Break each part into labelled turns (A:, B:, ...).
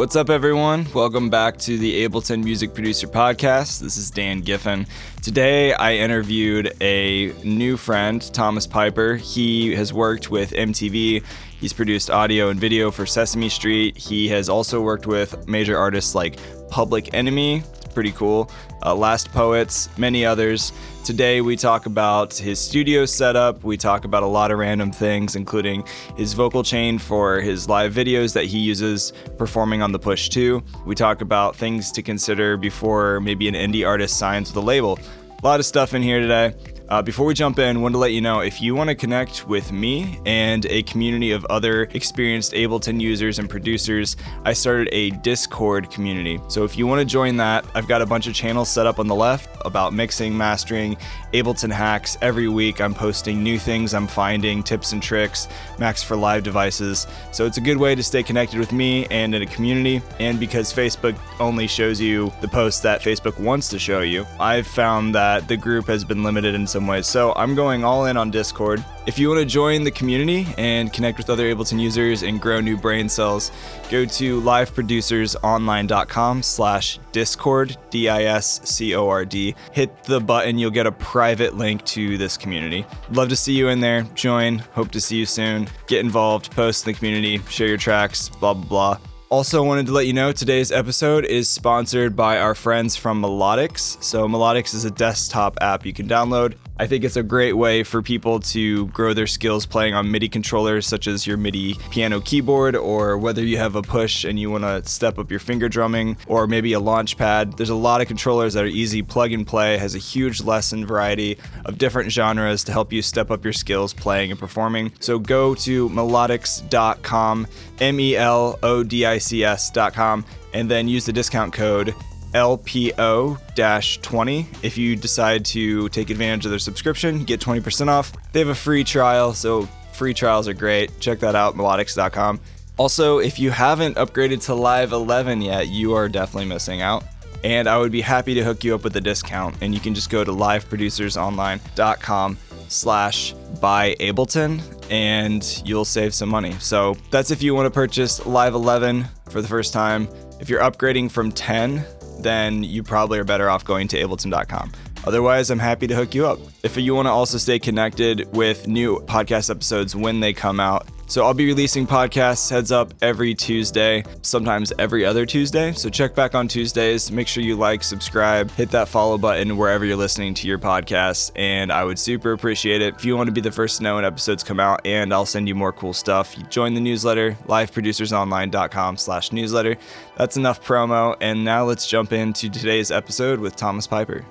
A: What's up, everyone? Welcome back to the Ableton Music Producer Podcast. This is Dan Giffen. Today, I interviewed a new friend, Thomas Piper. He has worked with MTV. He's produced audio and video for Sesame Street. He has also worked with major artists like Public Enemy, pretty cool. Uh, Last Poets, many others. Today we talk about his studio setup. We talk about a lot of random things, including his vocal chain for his live videos that he uses performing on the Push 2. We talk about things to consider before maybe an indie artist signs with a label. A lot of stuff in here today. Uh, before we jump in, wanted to let you know if you want to connect with me and a community of other experienced Ableton users and producers, I started a Discord community. So if you want to join that, I've got a bunch of channels set up on the left about mixing, mastering, Ableton hacks. Every week I'm posting new things I'm finding, tips and tricks, Max for live devices. So it's a good way to stay connected with me and in a community. And because Facebook only shows you the posts that Facebook wants to show you, I've found that the group has been limited in some some. So I'm going all in on Discord. If you want to join the community and connect with other Ableton users and grow new brain cells, go to liveproducersonline.com slash discord, D-I-S-C-O-R-D. Hit the button, you'll get a private link to this community. Love to see you in there. Join. Hope to see you soon. Get involved, post in the community, share your tracks, blah, blah, blah. Also, wanted to let you know today's episode is sponsored by our friends from Melodics. So, Melodics is a desktop app you can download. I think it's a great way for people to grow their skills playing on MIDI controllers, such as your MIDI piano keyboard, or whether you have a push and you want to step up your finger drumming, or maybe a launch pad. There's a lot of controllers that are easy plug and play, has a huge lesson variety of different genres to help you step up your skills playing and performing. So go to melodics.com, M E L O D I C S.com, and then use the discount code LPO 20. If you decide to take advantage of their subscription, get 20% off. They have a free trial, so free trials are great. Check that out, melodics.com. Also, if you haven't upgraded to Live 11 yet, you are definitely missing out. And I would be happy to hook you up with a discount. And you can just go to liveproducersonline.com slash buy Ableton and you'll save some money. So that's if you want to purchase Live 11 for the first time. If you're upgrading from 10, then you probably are better off going to ableton.com. Otherwise, I'm happy to hook you up. If you want to also stay connected with new podcast episodes when they come out, so I'll be releasing podcasts heads up every Tuesday, sometimes every other Tuesday. So check back on Tuesdays. Make sure you like, subscribe, hit that follow button wherever you're listening to your podcast. And I would super appreciate it if you want to be the first to know when episodes come out. And I'll send you more cool stuff. Join the newsletter, liveproducersonline.com slash newsletter. That's enough promo. And now let's jump into today's episode with Thomas Piper.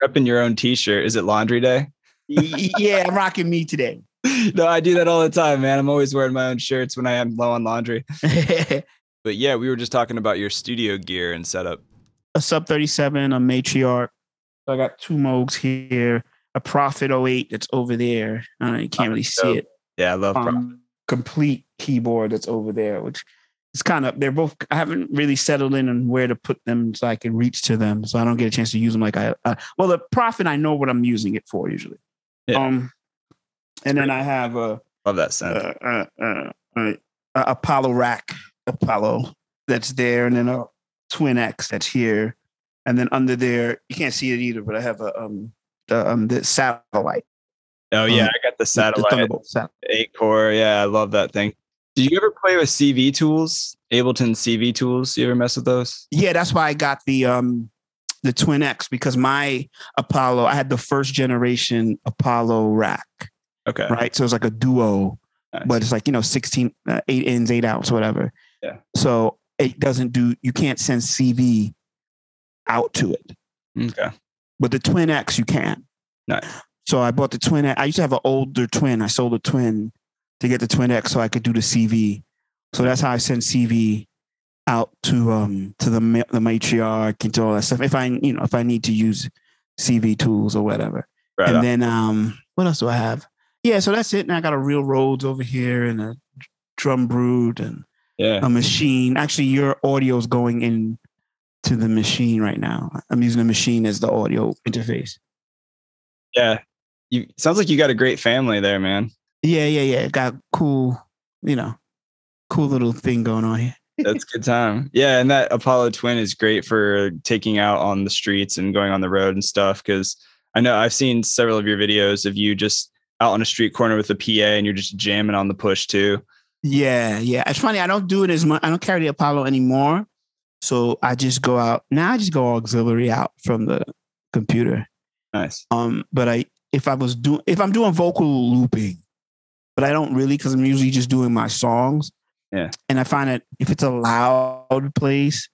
A: Repping your own t-shirt. Is it laundry day?
B: yeah, I'm rocking me today.
A: no, I do that all the time, man. I'm always wearing my own shirts when I am low on laundry. but yeah, we were just talking about your studio gear and setup.
B: A sub 37, a matriarch. So I got two Moogs here, a Prophet 08 that's over there. Uh, you can't really see it.
A: Yeah, I love
B: um, Komplete keyboard that's over there, which is kind of they're both. I haven't really settled in on where to put them so I can reach to them, so I don't get a chance to use them like I. Uh, well, the Prophet I know what I'm using it for usually. Yeah. Um, and then I have a
A: love that sound. Uh,
B: uh, uh, Apollo rack, Apollo that's there, and then a Twin X that's here, and then under there you can't see it either, but I have a um the um the satellite.
A: Oh yeah, um, I got the satellite, the satellite. eight core. Yeah, I love that thing. Did you ever play with CV tools, Ableton CV tools? You ever mess with those?
B: Yeah, that's why I got the um the Twin X because my Apollo, I had the first generation Apollo rack.
A: Okay.
B: Right. So it's like a duo, nice. but it's like, you know, 16, uh, eight ins, eight outs, whatever.
A: Yeah.
B: So it doesn't do, you can't send CV out to it.
A: Okay.
B: But the Twin X, you can.
A: Nice.
B: So I bought the Twin X. I used to have an older twin. I sold a twin to get the Twin X so I could do the CV. So that's how I send CV out to um to the the matriarch and to all that stuff. If I you know if I need to use CV tools or whatever. Right and on. then um what else do I have? Yeah, so that's it. And I got a real Rhodes over here and a DrumBrute and
A: yeah.
B: a Maschine. Actually, your audio is going in to the Maschine right now. I'm using the Maschine as the audio interface.
A: Yeah. You sounds like you got a great family there, man.
B: Yeah, yeah, yeah. Got cool, you know, cool little thing going on here.
A: That's good time. Yeah, and that Apollo Twin is great for taking out on the streets and going on the road and stuff. Because I know I've seen several of your videos of you just out on a street corner with a PA and you're just jamming on the Push 2.
B: Yeah, yeah. It's funny. I don't do it as much. I don't carry the Apollo anymore. So I just go out now. I just go auxiliary out from the computer.
A: Nice.
B: Um, but I if I was doing if I'm doing vocal looping, but I don't really because I'm usually just doing my songs.
A: Yeah.
B: And I find that if it's a loud place,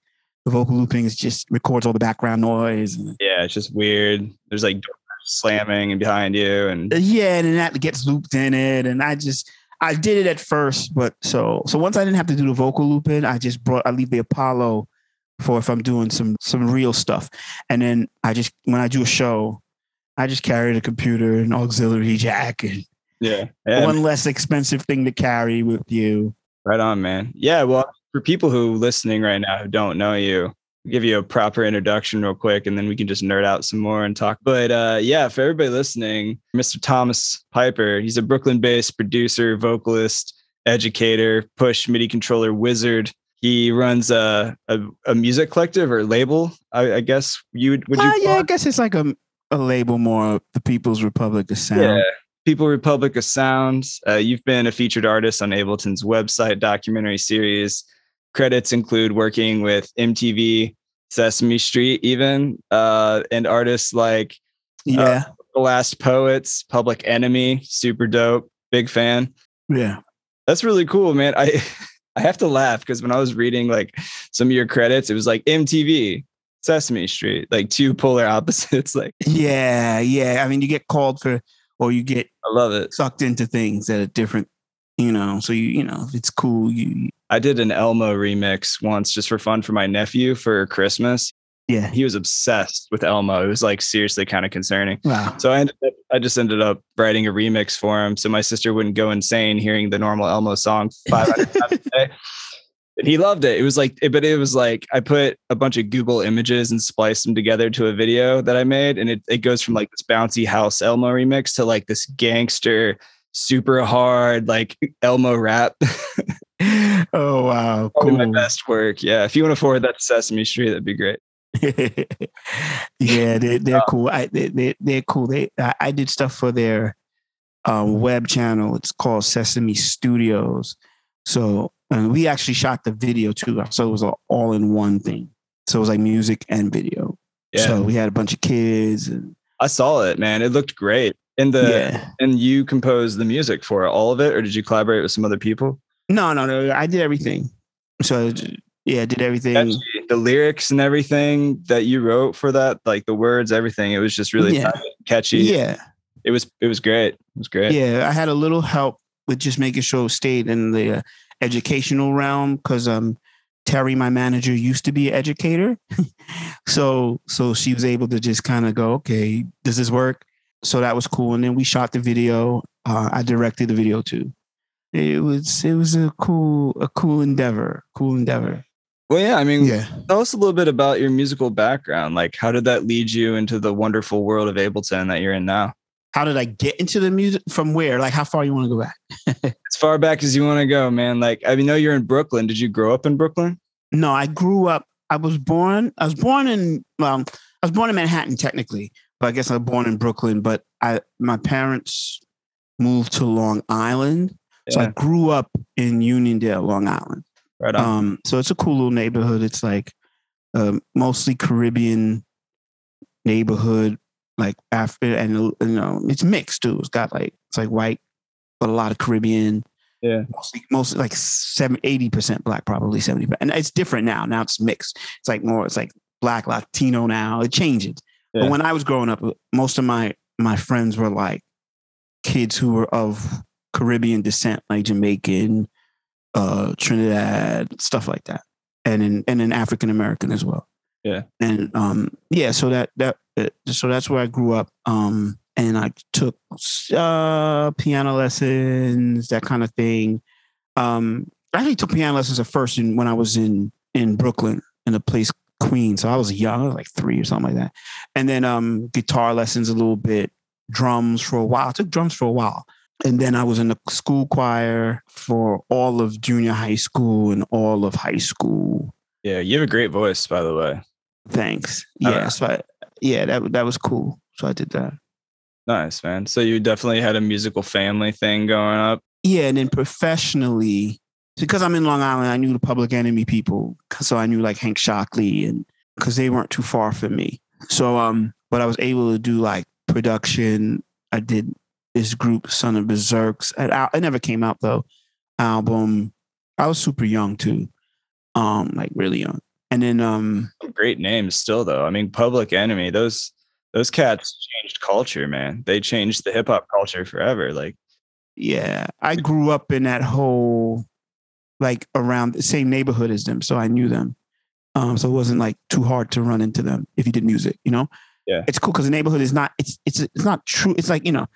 B: the vocal looping is just records all the background noise. And,
A: Yeah, it's just weird. There's like slamming and behind you and uh,
B: yeah, and then that gets looped in it. And I just I did it at first, but so so once I didn't have to do the vocal looping, I just brought I leave the Apollo for if I'm doing some some real stuff. And then I just when I do a show, I just carry the computer and auxiliary jack and
A: yeah. yeah
B: one less expensive thing to carry with you.
A: Right on, man. Yeah, well, for people who listening right now who don't know you, give you a proper introduction real quick, and then we can just nerd out some more and talk. But uh, yeah, for everybody listening, Mr. Thomas Piper, he's a Brooklyn-based producer, vocalist, educator, push MIDI controller wizard. He runs a a, a music collective or label, I, I guess you would. Would you?
B: Uh, yeah, I guess it's like a a label more of the People's Republic of Sound.
A: Yeah. People Republic of Sound. Uh, you've been a featured artist on Ableton's website documentary series. Credits include working with MTV, Sesame Street, even, uh, and artists like
B: Yeah.
A: The Last Poets, Public Enemy, super dope, big fan.
B: yeah.
A: That's really cool, man. I I have to laugh because when I was reading like some of your credits, it was like MTV, Sesame Street, like two polar opposites. Like
B: Yeah. Yeah. I mean, you get called for, or you get
A: I love it.
B: sucked into things that are different, you know. So you, you know, if it's cool, you,
A: I did an Elmo remix once just for fun for my nephew for Christmas.
B: yeah.
A: He was obsessed with Elmo. It was like seriously kind of concerning.
B: Wow.
A: So I ended up, I just ended up writing a remix for him so my sister wouldn't go insane hearing the normal Elmo song five out of a day. And he loved it. It was like, but it was like I put a bunch of Google images and spliced them together to a video that I made, and it it goes from like this bouncy house Elmo remix to like this gangster, super hard like Elmo rap.
B: oh wow.
A: Probably
B: Cool.
A: my best work. Yeah, if you want to forward that to Sesame Street, that'd be great.
B: yeah, they, they're cool. I, they, they, they're cool. They, I, I did stuff for their um, web channel. It's called Sesame Studios. So and we actually shot the video too. So it was an all in one thing. So it was like music and video.
A: Yeah,
B: So we had a bunch of kids. And,
A: I saw it, man. It looked great. And the
B: yeah.
A: and you composed the music for it, all of it, or did you collaborate with some other people?
B: No, no, no. I did everything. So yeah, I did everything.
A: Catchy. The lyrics and everything that you wrote for that, like the words, everything, it was just really
B: Yeah.
A: catchy.
B: Yeah.
A: It was it was great. It was great.
B: Yeah, I had a little help with just making sure it stayed in the uh, educational realm because um Terry, my manager, used to be an educator, so so she was able to just kind of go, okay, does this work? So that was cool, and then we shot the video. Uh, I directed the video too. It was it was a cool a cool endeavor, cool endeavor.
A: Well, yeah. I mean,
B: Yeah.
A: tell us a little bit about your musical background. Like, how did that lead you into the wonderful world of Ableton that you're in now?
B: How did I get into the music? From where? Like, how far you want to go back?
A: As far back as you want to go, man. Like, I know you're in Brooklyn. Did you grow up in Brooklyn?
B: No, I grew up. I was born. I was born in. Well, I was born in Manhattan technically, but I guess I was born in Brooklyn. But I, my parents moved to Long Island, so I grew up in Uniondale, Long Island.
A: Right on.
B: Um, so it's a cool little neighborhood. It's like um, mostly Caribbean neighborhood, like after and you know it's mixed too. It's got like it's like white, but a lot of Caribbean
A: yeah.
B: mostly mostly like 70 80 percent black probably 70 and it's different now now it's mixed it's like more it's like black latino now it changes
A: Yeah.
B: but when i was growing up most of my my friends were like kids who were of caribbean descent like jamaican uh trinidad stuff like that and in and then african american as well
A: Yeah.
B: and um yeah so that that uh, so that's where i grew up um and I took uh, piano lessons, that kind of thing. Um, I actually took piano lessons at first in, when I was in in Brooklyn in a place Queens. So I was young, I was like three or something like that. And then um, guitar lessons a little bit, drums for a while. I took drums for a while. And then I was in the school choir for all of junior high school and all of high school.
A: Yeah, you have a great voice, by the way.
B: Thanks. Yeah, so I, yeah, that that was cool. So I did that.
A: Nice, man. So you definitely had a musical family thing going up.
B: Yeah, and then professionally, because I'm in Long Island, I knew the Public Enemy people, so I knew like Hank Shocklee, and because they weren't too far from me. So um, but I was able to do like production. I did this group, Son of Bazerk. It, it never came out though. Album. I was super young too, um, like really young. And then um,
A: Great names still though. I mean, Public Enemy, those those cats changed culture, man. They changed the hip hop culture forever. Like,
B: yeah, I grew up in that whole like around the same neighborhood as them, so I knew them. Um, so it wasn't like too hard to run into them if you did music, you know.
A: Yeah.
B: it's cool because the neighborhood is not it's it's it's not true. It's like you know,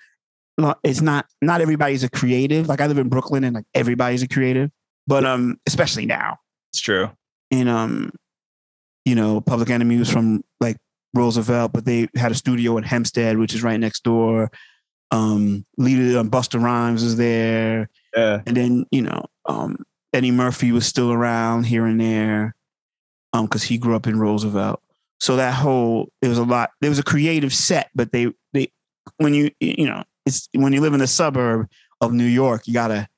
B: it's not not everybody's a creative. Like I live in Brooklyn and like everybody's a creative, but um, especially now,
A: it's true.
B: and um, you know, Public Enemy was from like Roosevelt, but they had a studio in Hempstead, which is right next door. Um, leader um, Busta Rhymes is there
A: Yeah.
B: and then you know um, Eddie Murphy was still around here and there um because he grew up in Roosevelt so that whole it was a lot there was a creative set but they they when you you know it's when you live in the suburb of New York you gotta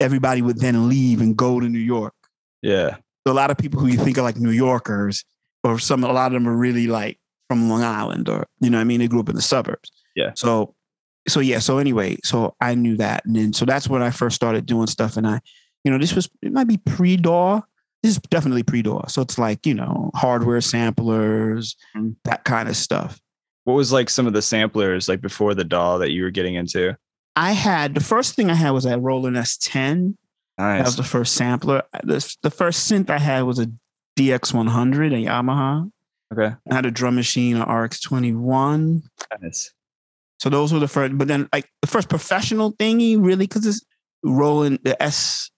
B: everybody would then leave and go to New York.
A: Yeah.
B: so a lot of people who you think are like New Yorkers or some a lot of them are really like from Long Island or you know what I mean? They grew up in the suburbs.
A: Yeah.
B: so so yeah so anyway so I knew that. And then so that's when I first started doing stuff. And I you know this was it might be pre-DAW this is definitely pre-DAW so it's like you know hardware samplers
A: Mhm.
B: that kind of stuff
A: What was like some of the samplers like before the DAW that you were getting into?
B: I had the first thing I had was a Roland S10
A: Nice.
B: that was the first sampler the, the first synth I had was a DX100 a Yamaha
A: Okay.
B: I had a drum machine, an RX21.
A: Nice.
B: So those were the first, but then like the first professional thingy, really, because it's rolling the S,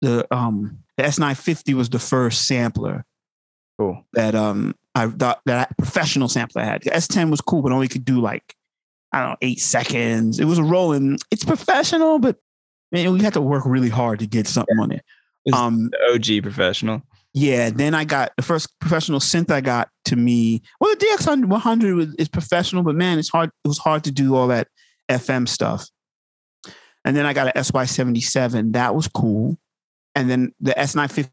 B: the um the S950 was the first sampler
A: Cool.
B: that um I thought that professional sampler I had. The S10 was cool, but only could do like I don't know eight seconds. It was a rolling. It's professional, but man, we had to work really hard to get something on it.
A: Is-
B: Um,
A: OG professional.
B: yeah, then I got the first professional synth I got to me. Well, the DX 100 was, is professional, but man, it's hard. It was hard to do all that FM stuff. And then I got an SY77. That was cool. And then the S950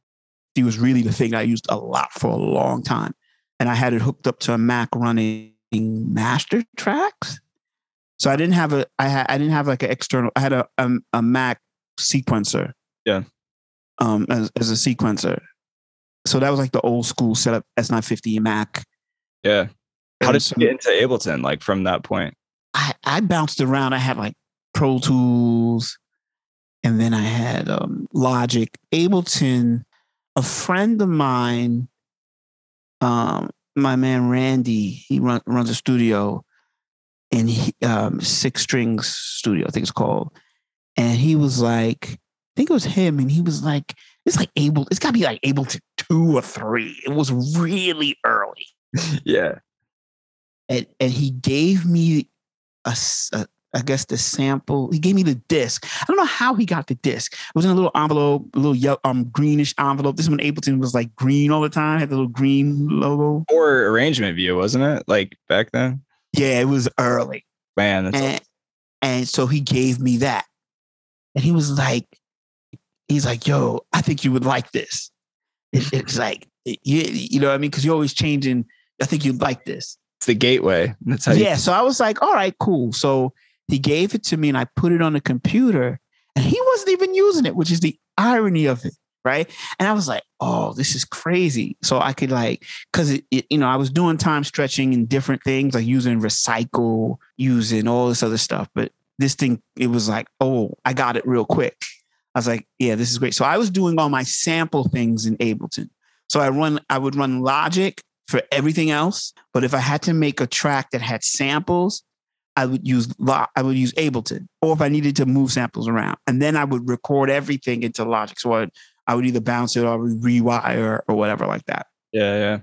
B: was really the thing I used a lot for a long time. And I had it hooked up to a Mac running master tracks. So I didn't have a I had I didn't have like an external I had a a, a Mac sequencer.
A: Yeah.
B: Um as, as a sequencer. So that was like the old school setup S950 Mac.
A: Yeah. How
B: And
A: did
B: so-
A: you get into Ableton like from that point?
B: I, I bounced around. I had like Pro Tools, and then I had um, Logic, Ableton. A friend of mine, um, my man Randy, he run, runs a studio, in um, Six Strings Studio, I think it's called. And he was like, I think it was him, and he was like, "It's like Able. It's got to be like Ableton two or three. It was really early."
A: yeah.
B: and and he gave me a, a- I guess the sample. He gave me the disc. I don't know how he got the disc. It was in a little envelope, a little yellow, um greenish envelope. This one Ableton was like green all the time. Had the little green logo.
A: Or arrangement view, wasn't it? Like back then?
B: Yeah, it was early,
A: Man, that's
B: and and so he gave me that, and he was like, he's like, "Yo, I think you would like this." It, it's like you you know what I mean because you're always changing. I think you'd like this.
A: it's the gateway. That's how you
B: yeah. So I was like, all right, cool. So he gave it to me and I put it on the computer and he wasn't even using it, which is the irony of it. Right. And I was like, oh, this is crazy. So I could like, cause it, it, you know, I was doing time stretching and different things like using recycle, using all this other stuff. But this thing, it was like, oh, I got it real quick. I was like, yeah, this is great. So I was doing all my sample things in Ableton. So I run, I would run Logic for everything else. But if I had to make a track that had samples, I would use I would use Ableton, or if I needed to move samples around, and then I would record everything into Logic. So I would, I would either bounce it or rewire or whatever like that.
A: Yeah, yeah.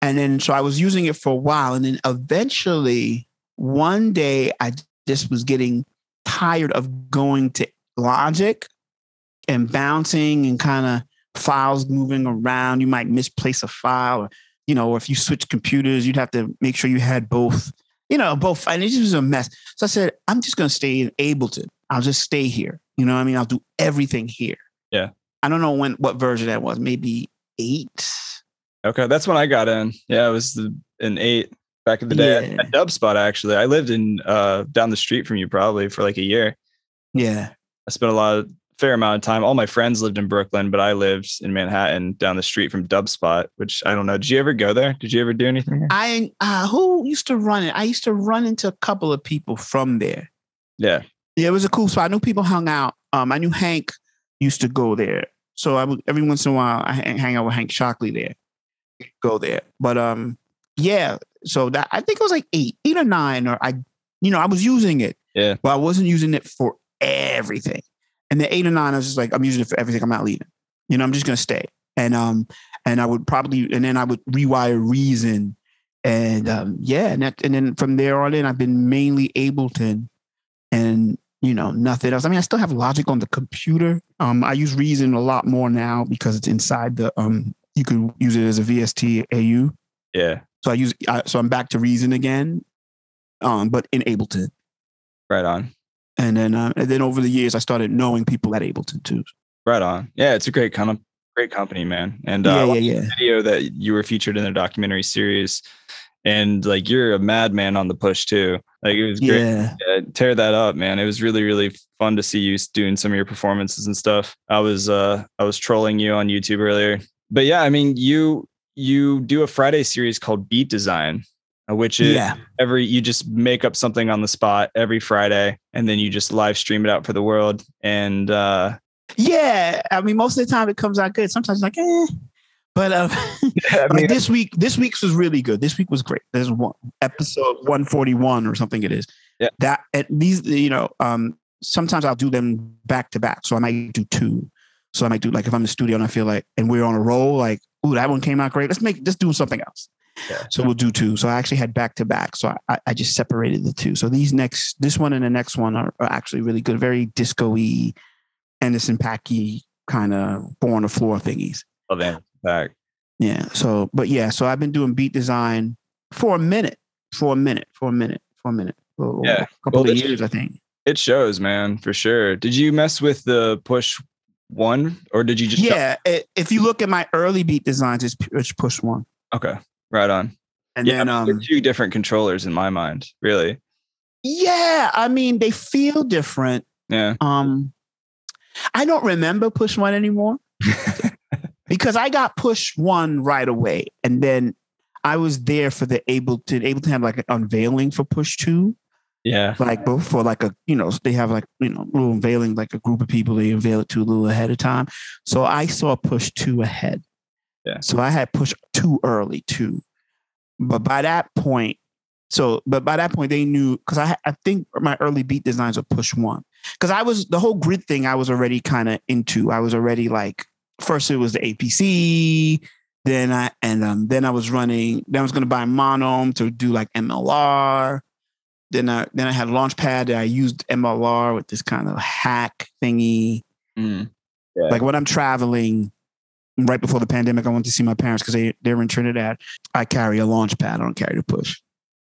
B: And then so I was using it for a while, and then eventually one day I just was getting tired of going to Logic and bouncing and kind of files moving around. You might misplace a file, or, you know, or if you switch computers, you'd have to make sure you had both, you know, both. And it was a mess. So I said, I'm just going to stay in Ableton. I'll just stay here. You know what I mean? I'll do everything here.
A: Yeah.
B: I don't know when, what version that was, maybe eight.
A: Okay. That's when I got in. Yeah. It was the, an eight back in the day
B: Yeah.
A: at Dubspot, actually. I lived in, uh, down the street from you probably for like a year.
B: Yeah.
A: I spent a lot of fair amount of time. All my friends lived in Brooklyn, but I lived in Manhattan down the street from Dubspot, which I don't know. Did you ever go there? Did you ever do anything? There?
B: I, uh, who used to run it? I used to run into a couple of people from there.
A: Yeah.
B: Yeah, it was a cool spot. I knew people hung out. Um, I knew Hank used to go there, so I would every once in a while I hang hang out with Hank Shocklee there, go there. But um, yeah. So that I think it was like eight, eight or nine, or I, you know, I was using it.
A: Yeah.
B: But I wasn't using it for everything. And the eight or nine, I was just like, I'm using it for everything. I'm not leaving. You know, I'm just gonna stay. And um, and I would probably, and then I would rewire Reason, and um, yeah, and that, and then from there on in, I've been mainly Ableton, and you know, nothing else. I mean, I still have Logic on the computer. Um, I use Reason a lot more now because it's inside the um. You can use it as a VST AU.
A: Yeah.
B: So I use. I, so I'm back to Reason again, um, but in Ableton.
A: Right on.
B: And then, uh, and then over the years, I started knowing people at Ableton too.
A: Right on. Yeah. It's a great kind of great company, man. And uh,
B: yeah, yeah, yeah.
A: video that you were featured in their documentary series. And like you're a madman on the Push 2. Like it was great.
B: Yeah,
A: Yeah, tear that up, man. It was really, really fun to see you doing some of your performances and stuff. I was uh I was trolling you on YouTube earlier. But yeah, I mean you you do a Friday series called Beat Design, uh, which is
B: yeah,
A: every you just make up something on the spot every Friday and then you just live stream it out for the world. And uh
B: yeah. I mean, most of the time it comes out good. Sometimes like, eh. But um,
A: I mean,
B: like this week, this week's was really good. This week was great. There's one episode 141 or something. It is.
A: Yeah.
B: That at these, you know, um, sometimes I'll do them back to back. So I might do two. So I might do like if I'm in the studio and I feel like and we're on a roll, like, ooh, that one came out great. Let's make let's do something else.
A: Yeah.
B: So we'll do two. So I actually had back to back. So I, I just separated the two. So these next, this one and the next one are, are actually really good. Very disco-y, Anderson Packy kind of born the floor thingies.
A: love that back.
B: Yeah. So, but yeah, so I've been doing beat design for a minute, for a minute, for a minute, for a minute. For
A: Yeah.
B: A couple
A: Well,
B: of years, I think.
A: It shows, man, for sure. Did you mess with the push one or did you just
B: Yeah. it- if you look at my early beat designs, it's, it's push one.
A: Okay. Right on.
B: And
A: yeah,
B: then, um,
A: two different controllers in my mind, really.
B: yeah, I mean, they feel different.
A: Yeah.
B: Um, I don't remember push one anymore because I got push one right away, and then I was there for the Ableton. Ableton have like an unveiling for push two,
A: Yeah.
B: like before like a you know they have like you know little unveiling like a group of people they unveil it to a little ahead of time. So I saw push two ahead.
A: Yeah.
B: So I had pushed too early too, but by that point, so but by that point they knew because I I think my early beat designs were push one because I was the whole grid thing I was already kind of into. I was already like first it was the APC, then I and um then I was running. Then I was going to buy Monome to do like MLR. Then I then I had Launchpad that I used MLR with this kind of hack thingy.
A: Mm. Yeah.
B: Like when I'm traveling, right before the pandemic, I went to see my parents because they they're in Trinidad. I carry a Launchpad. I don't carry the push.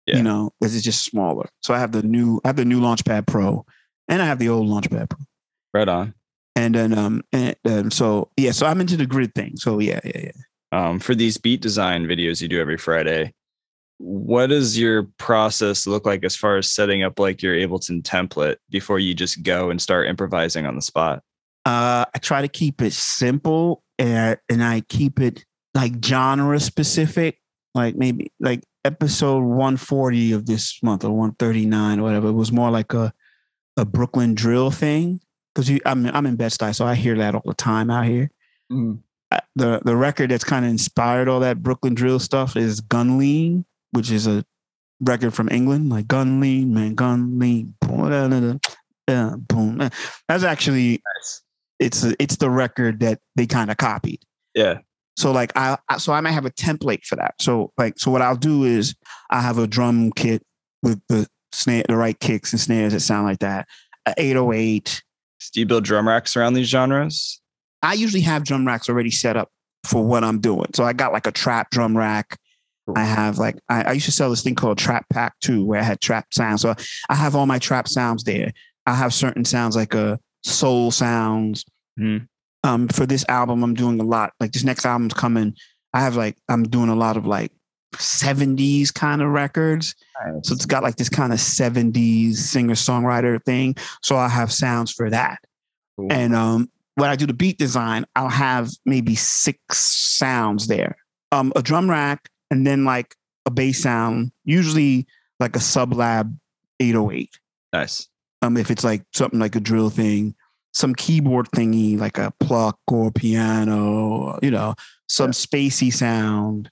A: Yeah.
B: You know, this is just smaller. So I have the new I have the new Launchpad Pro, and I have the old Launchpad Pro.
A: Right on.
B: And then um and um, so yeah, so I'm into the grid thing. So yeah, yeah, yeah.
A: Um, for these beat design videos you do every Friday, what does your process look like as far as setting up like your Ableton template before you just go and start improvising on the spot?
B: Uh, I try to keep it simple and and I keep it like genre specific. Like maybe like episode 140 of this month or 139 or whatever. It was more like a a Brooklyn drill thing because you I'm I'm in Bed Stuy, so I hear that all the time out here. Uh, The the record that's kind of inspired all that Brooklyn drill stuff is Gun Lean, which is a record from England, like Gun Lean, man, Gun Lean. Boom, da, da, da, da, boom. That's actually
A: Nice.
B: It's a, it's the record that they kind of copied.
A: Yeah.
B: So like I so I might have a template for that. So like so what I'll do is I have a drum kit with the snare, the right kicks and snares that sound like that. a 808.
A: Do you build drum racks around these genres?
B: I usually have drum racks already set up for what I'm doing. So I got like a trap drum rack. I have like I, I used to sell this thing called Trap Pack too, where I had trap sounds. So I have all my trap sounds there. I have certain sounds like a uh, soul sounds.
A: Mhm.
B: Um, for this album, I'm doing a lot. Like this next album's coming. I have like I'm doing a lot of like 70s kind of records. So it's got like this kind of 70s singer songwriter thing. So I have sounds for that.
A: Cool.
B: And um, when I do the beat design, I'll have maybe six sounds there. Um, a drum rack, and then like a bass sound, usually like a sublab 808.
A: nice.
B: Um, if it's like something like a drill thing, some keyboard thingy like a pluck or piano, you know, some
A: Yeah.
B: spacey sound,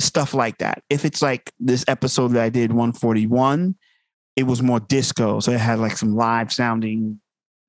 B: stuff like that. If it's like this episode that I did 141, it was more disco. So it had like some live sounding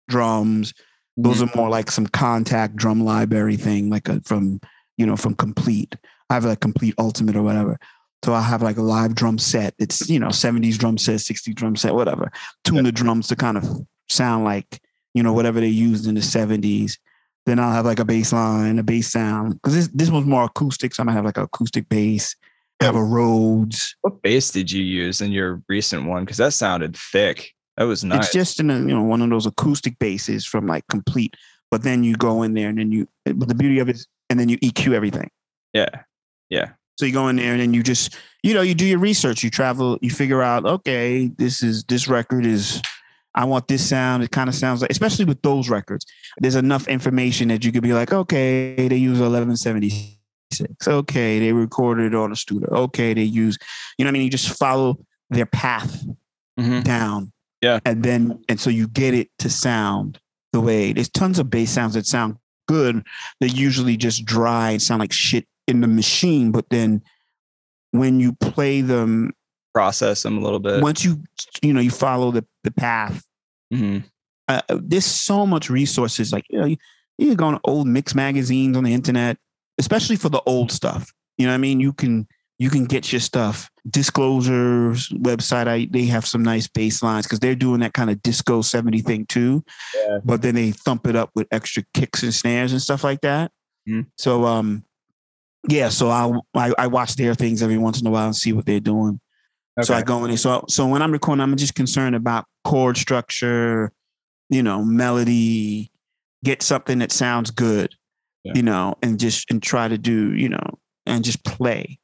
B: drums. Those are mm-hmm. more like some Kontakt drum library thing, like a, from, you know, from Komplete. I have like Komplete Ultimate or whatever. So I have like a live drum set. It's, you know, 70s drum set, 60s drum set, whatever. Tune the drums to kind of sound like, you know, whatever they used in the 70s. Then I'll have like a bass line, a bass sound. Because this, this one's more acoustic. So I'm gonna have like an acoustic bass. I have a Rhodes.
A: What bass did you use in your recent one? Because that sounded thick. That was nice.
B: It's just in a, you know, one of those acoustic basses from like Komplete. But then you go in there and then you but the beauty of it is and then you EQ everything.
A: yeah. Yeah.
B: So you go in there and then you just, you know, you do your research. You travel, you figure out, okay, this is this record is I want this sound. It kind of sounds like, especially with those records, there's enough information that you could be like, okay, they use 1176. Okay, they recorded it on a studio. Okay, they use, you know what I mean? You just follow their path
A: Mhm.
B: down.
A: Yeah.
B: And then, and so you get it to sound the way there's tons of bass sounds that sound good. They usually just dry and sound like shit in the machine. But then when you play them,
A: Process them a little bit.
B: once you, you know, you follow the, the path,
A: Mhm.
B: uh, there's so much resources. Like, you know, you, you can go on old mix magazines on the internet, especially for the old stuff. You know what I mean? You can, you can get your stuff. Disclosures website, I they have some nice baselines because they're doing that kind of disco 70 thing too.
A: Yeah.
B: But then they thump it up with extra kicks and snares and stuff like that.
A: Mhm.
B: So um yeah, so I, I I watch their things every once in a while and see what they're doing. So I go in. So so when I'm recording, I'm just concerned about chord structure, you know, melody, get something that sounds good,
A: Yeah.
B: you know, and just and try to do, you know, and just play.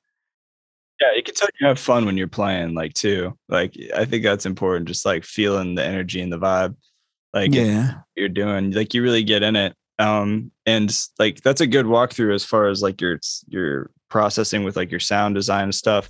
A: Yeah, you can tell you have fun when you're playing, like too. Like I think that's important, just like feeling the energy and the vibe. Like
B: Yeah.
A: you're doing, like you really get in it. Um, and like that's a good walkthrough as far as like your your processing with like your sound design and stuff.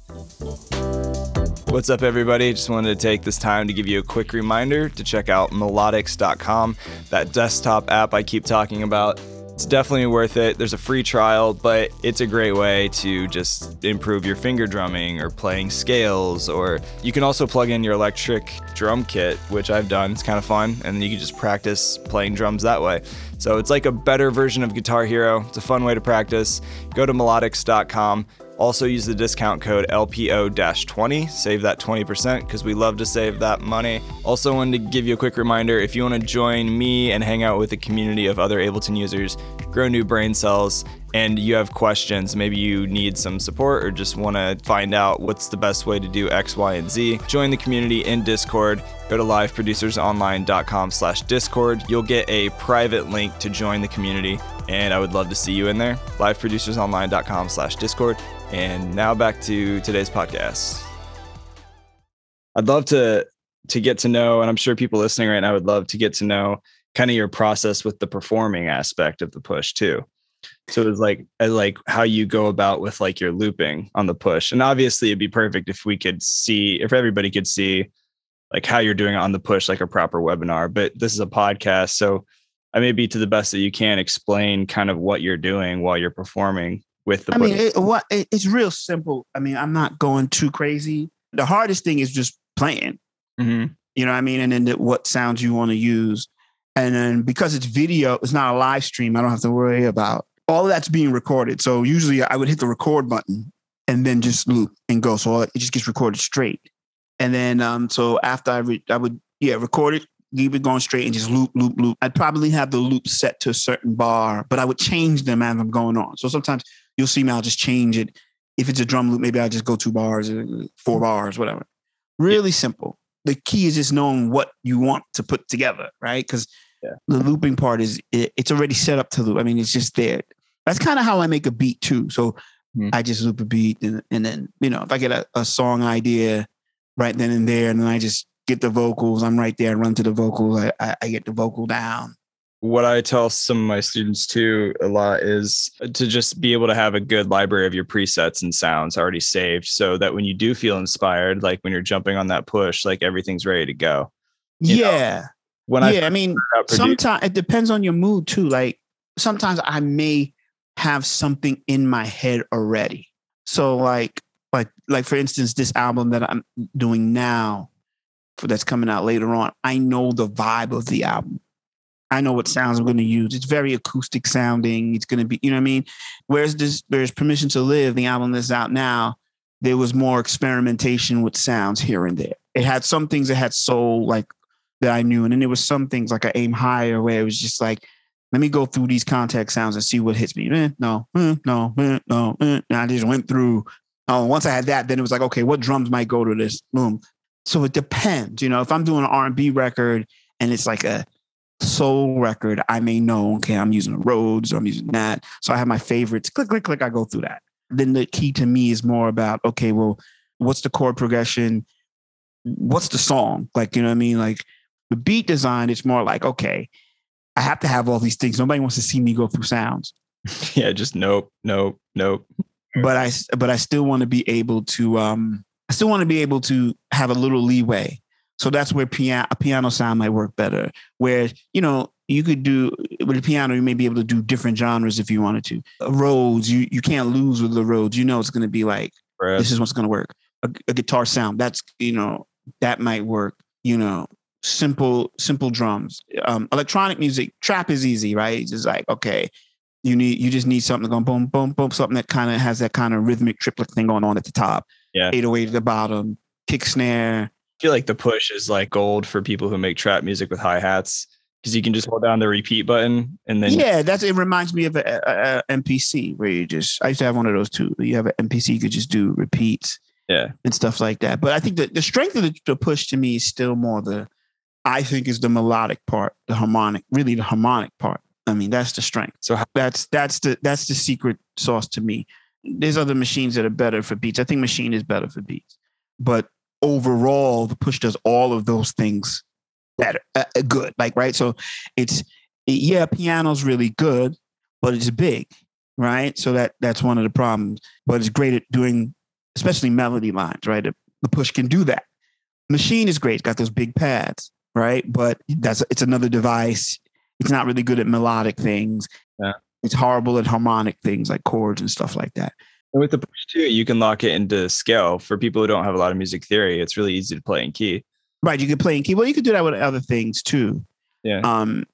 A: What's up, everybody? Just wanted to take this time to give you a quick reminder to check out melodics.com, that desktop app I keep talking about. It's definitely worth it. There's a free trial, but it's a great way to just improve your finger drumming or playing scales. Or you can also plug in your electric drum kit, which I've done. It's kind of fun. And you can just practice playing drums that way. So it's like a better version of Guitar Hero. It's a fun way to practice. Go to melodics.com. Also use the discount code LPO-20. Save that 20% because we love to save that money. Also wanted to give you a quick reminder if you want to join me and hang out with a community of other Ableton users, grow new brain cells, and you have questions, maybe you need some support or just want to find out what's the best way to do X, Y, and Z, join the community in Discord. Go to liveproducersonline.com slash Discord. You'll get a private link to join the community, and I would love to see you in there. liveproducersonline.com slash Discord. And now back to today's podcast. I'd love to to get to know, and I'm sure people listening right now would love to get to know kind of your process with the performing aspect of the Push 2. So it's like uh, like how you go about with like your looping on the push. And obviously it'd be perfect if we could see if everybody could see like how you're doing it on the push like a proper webinar, but this is a podcast, so I may be to the best that you can explain kind of what you're doing while you're performing with the
B: I mean, it, what it, it's real simple. I mean, I'm not going too crazy. The hardest thing is just playing.
A: Mhm.
B: You know what I mean? And then the, what sounds you want to use. And then because it's video, it's not a live stream. I don't have to worry about all of that's being recorded. So usually I would hit the record button and then just loop and go. So it just gets recorded straight. And then um, so after I re- I would yeah record it, keep it going straight and just loop, loop, loop. I'd probably have the loop set to a certain bar, but I would change them as I'm going on. So sometimes you'll see me, I'll just change it. If it's a drum loop, maybe I'll just go two bars, uh, four bars, whatever. Really simple. The key is just knowing what you want to put together, right? Because
A: Yeah.
B: the looping part is it, it's already set up to loop. I mean, it's just there. That's kind of how I make a beat too. So
A: Hmm.
B: I just loop a beat and, and then, you know, if I get a, a song idea right then and there, and then I just get the vocals, I'm right there, I run to the vocals, I, I, I get the vocal down.
A: what I tell some of my students too a lot is to just be able to have a good library of your presets and sounds already saved so that when you do feel inspired, like when you're jumping on that push, like everything's ready to go. You know,
B: yeah.
A: When I
B: yeah. I mean,
A: out produ-
B: sometimes it depends on your mood too. Like sometimes I may have something in my head already. So like like like for instance, this album that I'm doing now for that's coming out later on, I know the vibe of the album. I know what sounds I'm going to use. It's very acoustic sounding. It's going to be, you know what I mean? Whereas this, there's Permission to Live, the album that's out now, there was more experimentation with sounds here and there. It had some things that had soul, like that I knew. And then there was some things like I aim higher where it was just like, let me go through these Kontakt sounds and see what hits me. Eh, no, eh, no, eh, no. eh. And I just went through. Oh, once I had that, then it was like, okay, what drums might go to this? Boom. So it depends. You know, if I'm doing an R&B record and it's like a soul record, I may know, okay, I'm using a Rhodes or I'm using that. So I have my favorites. Click, click, click. I go through that. Then the key to me is more about, okay, well, what's the chord progression? What's the song? Like, you know what I mean? Like the beat design, it's more like, okay, I have to have all these things. Nobody wants to see me go through sounds,
A: yeah, just nope, nope, nope.
B: but I but I still want to be able to um I still want to be able to have a little leeway. So that's where piano a piano sound might work better. Where you know you could do with the piano, you may be able to do different genres if you wanted to. Uh, Rhodes, you you can't lose with the Rhodes. You know it's going to be like this is what's going to work. A, a guitar sound that's you know that might work. You know, simple simple drums. Um, electronic music, trap is easy, right? It's just like okay, you need you just need something going boom boom boom, something that kind of has that kind of rhythmic triplet thing going on at the top.
A: Yeah.
B: 808 at the bottom, kick snare.
A: I feel like the push is like gold for people who make trap music with hi hats because you can just hold down the repeat button and then
B: yeah, that's it. Reminds me of a, a, a MPC where you just I used to have one of those too. You have an MPC, you could just do repeats.
A: Yeah.
B: and stuff like that. But I think that the strength of the, the push to me is still more the, I think is the melodic part, the harmonic, really the harmonic part. I mean, that's the strength.
A: So how-
B: that's that's the that's the secret sauce to me. There's other machines that are better for beats. I think Maschine is better for beats, but overall, the push does all of those things better, uh, uh, good. Like right, so it's yeah, piano's really good, but it's big, right? So that that's one of the problems. But it's great at doing, especially melody lines, right? The push can do that. Maschine is great; it's got those big pads, right? But that's it's another device. It's not really good at melodic things.
A: Yeah.
B: It's horrible at harmonic things like chords and stuff like that.
A: And with the push too, you can lock it into scale. For people who don't have a lot of music theory, it's really easy to play in key.
B: Right. You can play in key. Well, you could do that with other things too.
A: Yeah.
B: Um,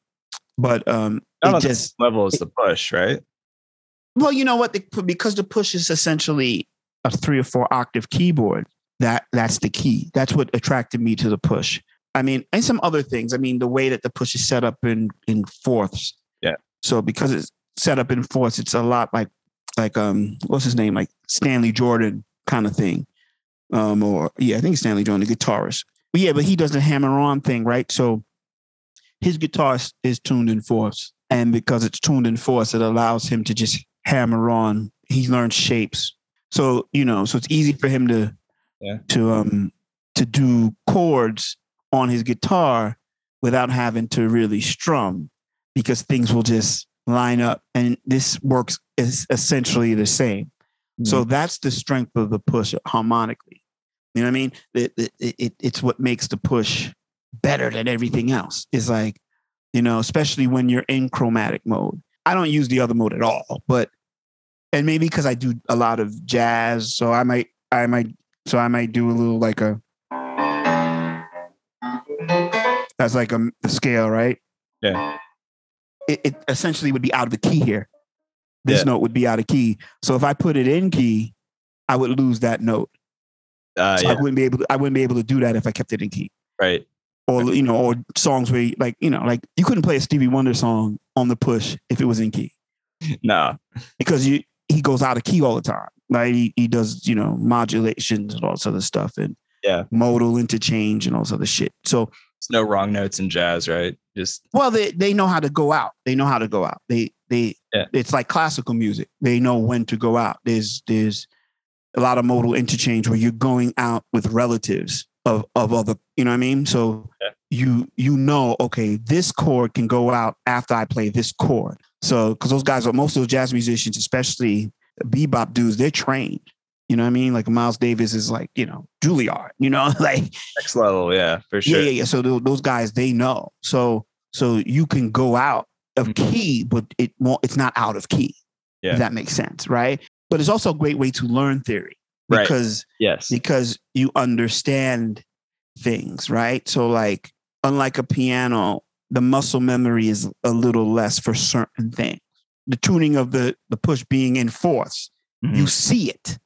B: but um,
A: Not
B: it just
A: level as the push, right?
B: well, you know what? The, because the push is essentially a three or four octave keyboard. That that's the key. That's what attracted me to the push. I mean, and some other things. I mean, the way that the push is set up in in fourths.
A: Yeah.
B: So because it's set up in fourths, it's a lot like like um what's his name like Stanley Jordan kind of thing. Um or yeah, I think it's Stanley Jordan, the guitarist. But yeah, but he does the hammer on thing, right? So his guitar is- tuned in fourths, and because it's tuned in fourths, it allows him to just hammer on. He learns shapes, so you know, so it's easy for him to
A: Yeah.
B: to um to do chords on his guitar without having to really strum because things will just line up and this works is essentially the same. So mm-hmm. that's the strength of the push harmonically. You know what i mean? It, it, it, it's what makes the push better than everything else. Is like you know especially when you're in chromatic mode. I don't use the other mode at all but and maybe because i do a lot of jazz so i might i might so i might do a little like a that's like a, a scale right?
A: Yeah.
B: It, it essentially would be out of the key here this
A: Yeah.
B: note would be out of key so if i put it in key i would lose that note
A: Uh,
B: so
A: yeah,
B: I wouldn't be able to, I wouldn't be able to do that if I kept it in key.
A: right.
B: or you know, or songs where you, like you know, like you couldn't play a Stevie Wonder song on the push if it was in key
A: No.
B: because you he goes out of key all the time. Like He he does you know modulations and all this other stuff and
A: Yeah.
B: modal interchange and all this other shit. So
A: There's no wrong notes in jazz, right? Just
B: well, they they know how to go out. They know how to go out. They they
A: Yeah.
B: it's like classical music. They know when to go out. There's there's a lot of modal interchange where you're going out with relatives of of other. You know what I mean? So
A: Yeah.
B: you you know, okay, this chord can go out after I play this chord. So because those guys are most of those jazz musicians, especially bebop dudes, they're trained. You know what I mean? Like Miles Davis is like you know Juilliard. You know, like
A: next level, yeah, for sure.
B: yeah, yeah, yeah. So tho- those guys, they know. So so you can go out of
A: Mhm.
B: key, but it won't. It's not out of key.
A: Yeah.
B: If that makes sense, right? But it's also a great way to learn theory
A: Right.
B: because
A: Yes.
B: because you understand things, right? So like unlike a piano, the muscle memory is a little less for certain things. The tuning of the the push being in fourths, you see it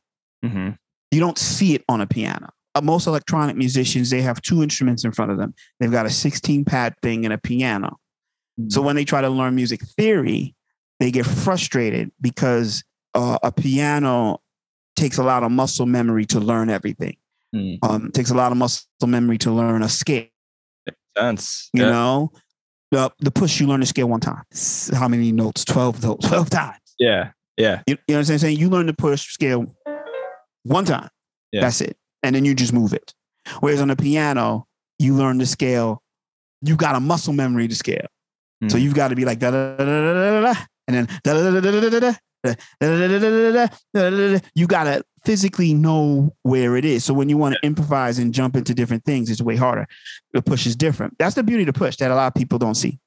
A: hmm
B: you don't see it on a piano. Uh, most electronic musicians, they have two instruments in front of them. They've got a 16 pad thing and a piano. So when they try to learn music theory, they get frustrated because uh, a piano takes a lot of muscle memory to learn everything.
A: Mhm.
B: Um, takes a lot of muscle memory to learn a scale.
A: sense.
B: You
A: Yeah.
B: know, the the push you learn the scale one time. How many notes? Twelve notes. Twelve times.
A: Yeah. Yeah.
B: You, you know what I'm saying? You learn the push scale one time.
A: Yeah.
B: That's it. And then you just move it. Whereas on the piano, you learn the scale. You got a muscle memory to scale. Mm.
A: So
B: you've got to be like da da da da da da, and then da da da da da da da. You gotta physically know where it is. So when you want to yeah. improvise and jump into different things, it's way harder. The push is different. That's the beauty of the push that a lot of people don't see.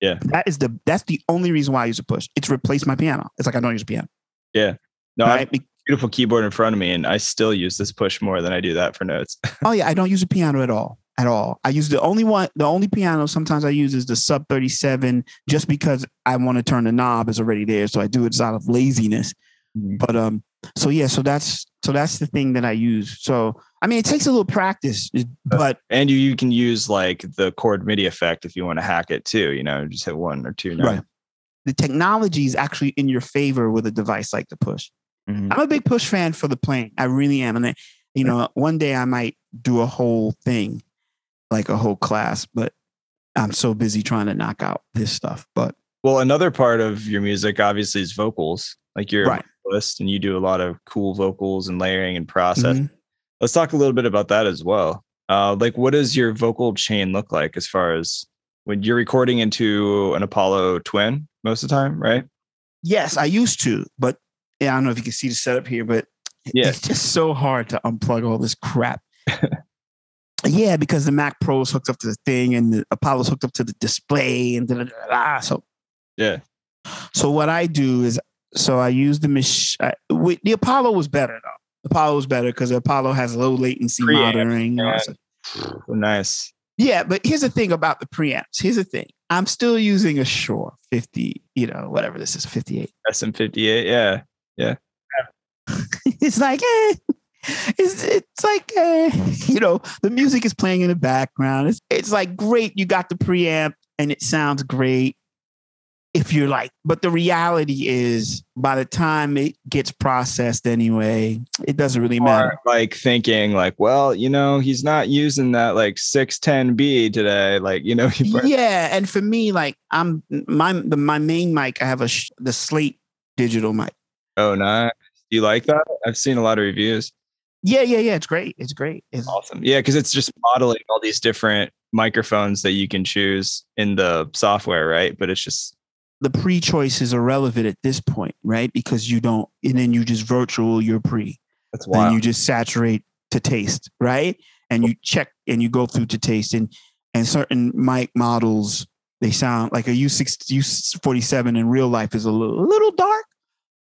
A: Yeah.
B: That is the that's the only reason why I use a push. It's replaced my piano. It's like I don't use a piano.
A: Yeah. No,
B: right?
A: Beautiful keyboard in front of me, and I still use this push more than I do that for notes.
B: Oh yeah, I don't use a piano at all. At all. I use the only one, the only piano sometimes I use is the sub 37 just because I want to turn the knob is already there. So I do it out of laziness.
A: Mhm.
B: But um, so yeah, so that's so that's the thing that I use. So I mean it takes a little practice, but
A: and you, you can use like the chord MIDI effect if you want to hack it too. You know, just hit one or two. notes.
B: Right. the technology is actually in your favor with a device like the push.
A: Mhm.
B: I'm a big push fan for the plane. I really am. And then, you know, one day I might do a whole thing, like a whole class, but I'm so busy trying to knock out this stuff. But
A: Well, another part of your music obviously is vocals. Like you're
B: Right.
A: a vocalist and you do a lot of cool vocals and layering and process.
B: Mhm.
A: Let's talk a little bit about that as well. Uh, like, what does your vocal chain look like as far as when you're recording into an Apollo Twin most of the time, right?
B: yes, I used to, but yeah, I don't know if you can see the setup here, but
A: Yeah.
B: it's just so hard to unplug all this crap. yeah, because the Mac Pro is hooked up to the thing and the Apollo's hooked up to the display and da, da, da, da. so
A: Yeah.
B: So what I do is, so I use the mach- I, the Apollo was better though. Apollo was better because the Apollo has low latency
A: Preamp,
B: monitoring. that.
A: Nice.
B: Yeah, but here's the thing about the preamps. Here's the thing. I'm still using a Shure 50, you know, whatever this is, 58.
A: SM58. Yeah.
B: it's like, eh, it's it's like, eh, you know, the music is playing in the background. It's it's like great. You got the preamp and it sounds great. If you're like, but the reality is, by the time it gets processed anyway, it doesn't really matter.
A: Like thinking like, well, you know, he's not using that like 610B today. Like, you know,
B: Yeah, and for me, like I'm my the, my main mic. I have a the Slate digital mic.
A: Oh nice. Do you like that? I've seen a lot of reviews.
B: Yeah, yeah, yeah. It's great. It's great. It's,
A: Awesome. Yeah, because it's just modeling all these different microphones that you can choose in the software, right? But it's just
B: the pre choices are relevant at this point, right? Because you don't, and then you just virtual your pre,
A: that's
B: and you just saturate to taste, right? And you check and you go through to taste, and and certain mic models they sound like a U6 U47 in real life is a little, little dark,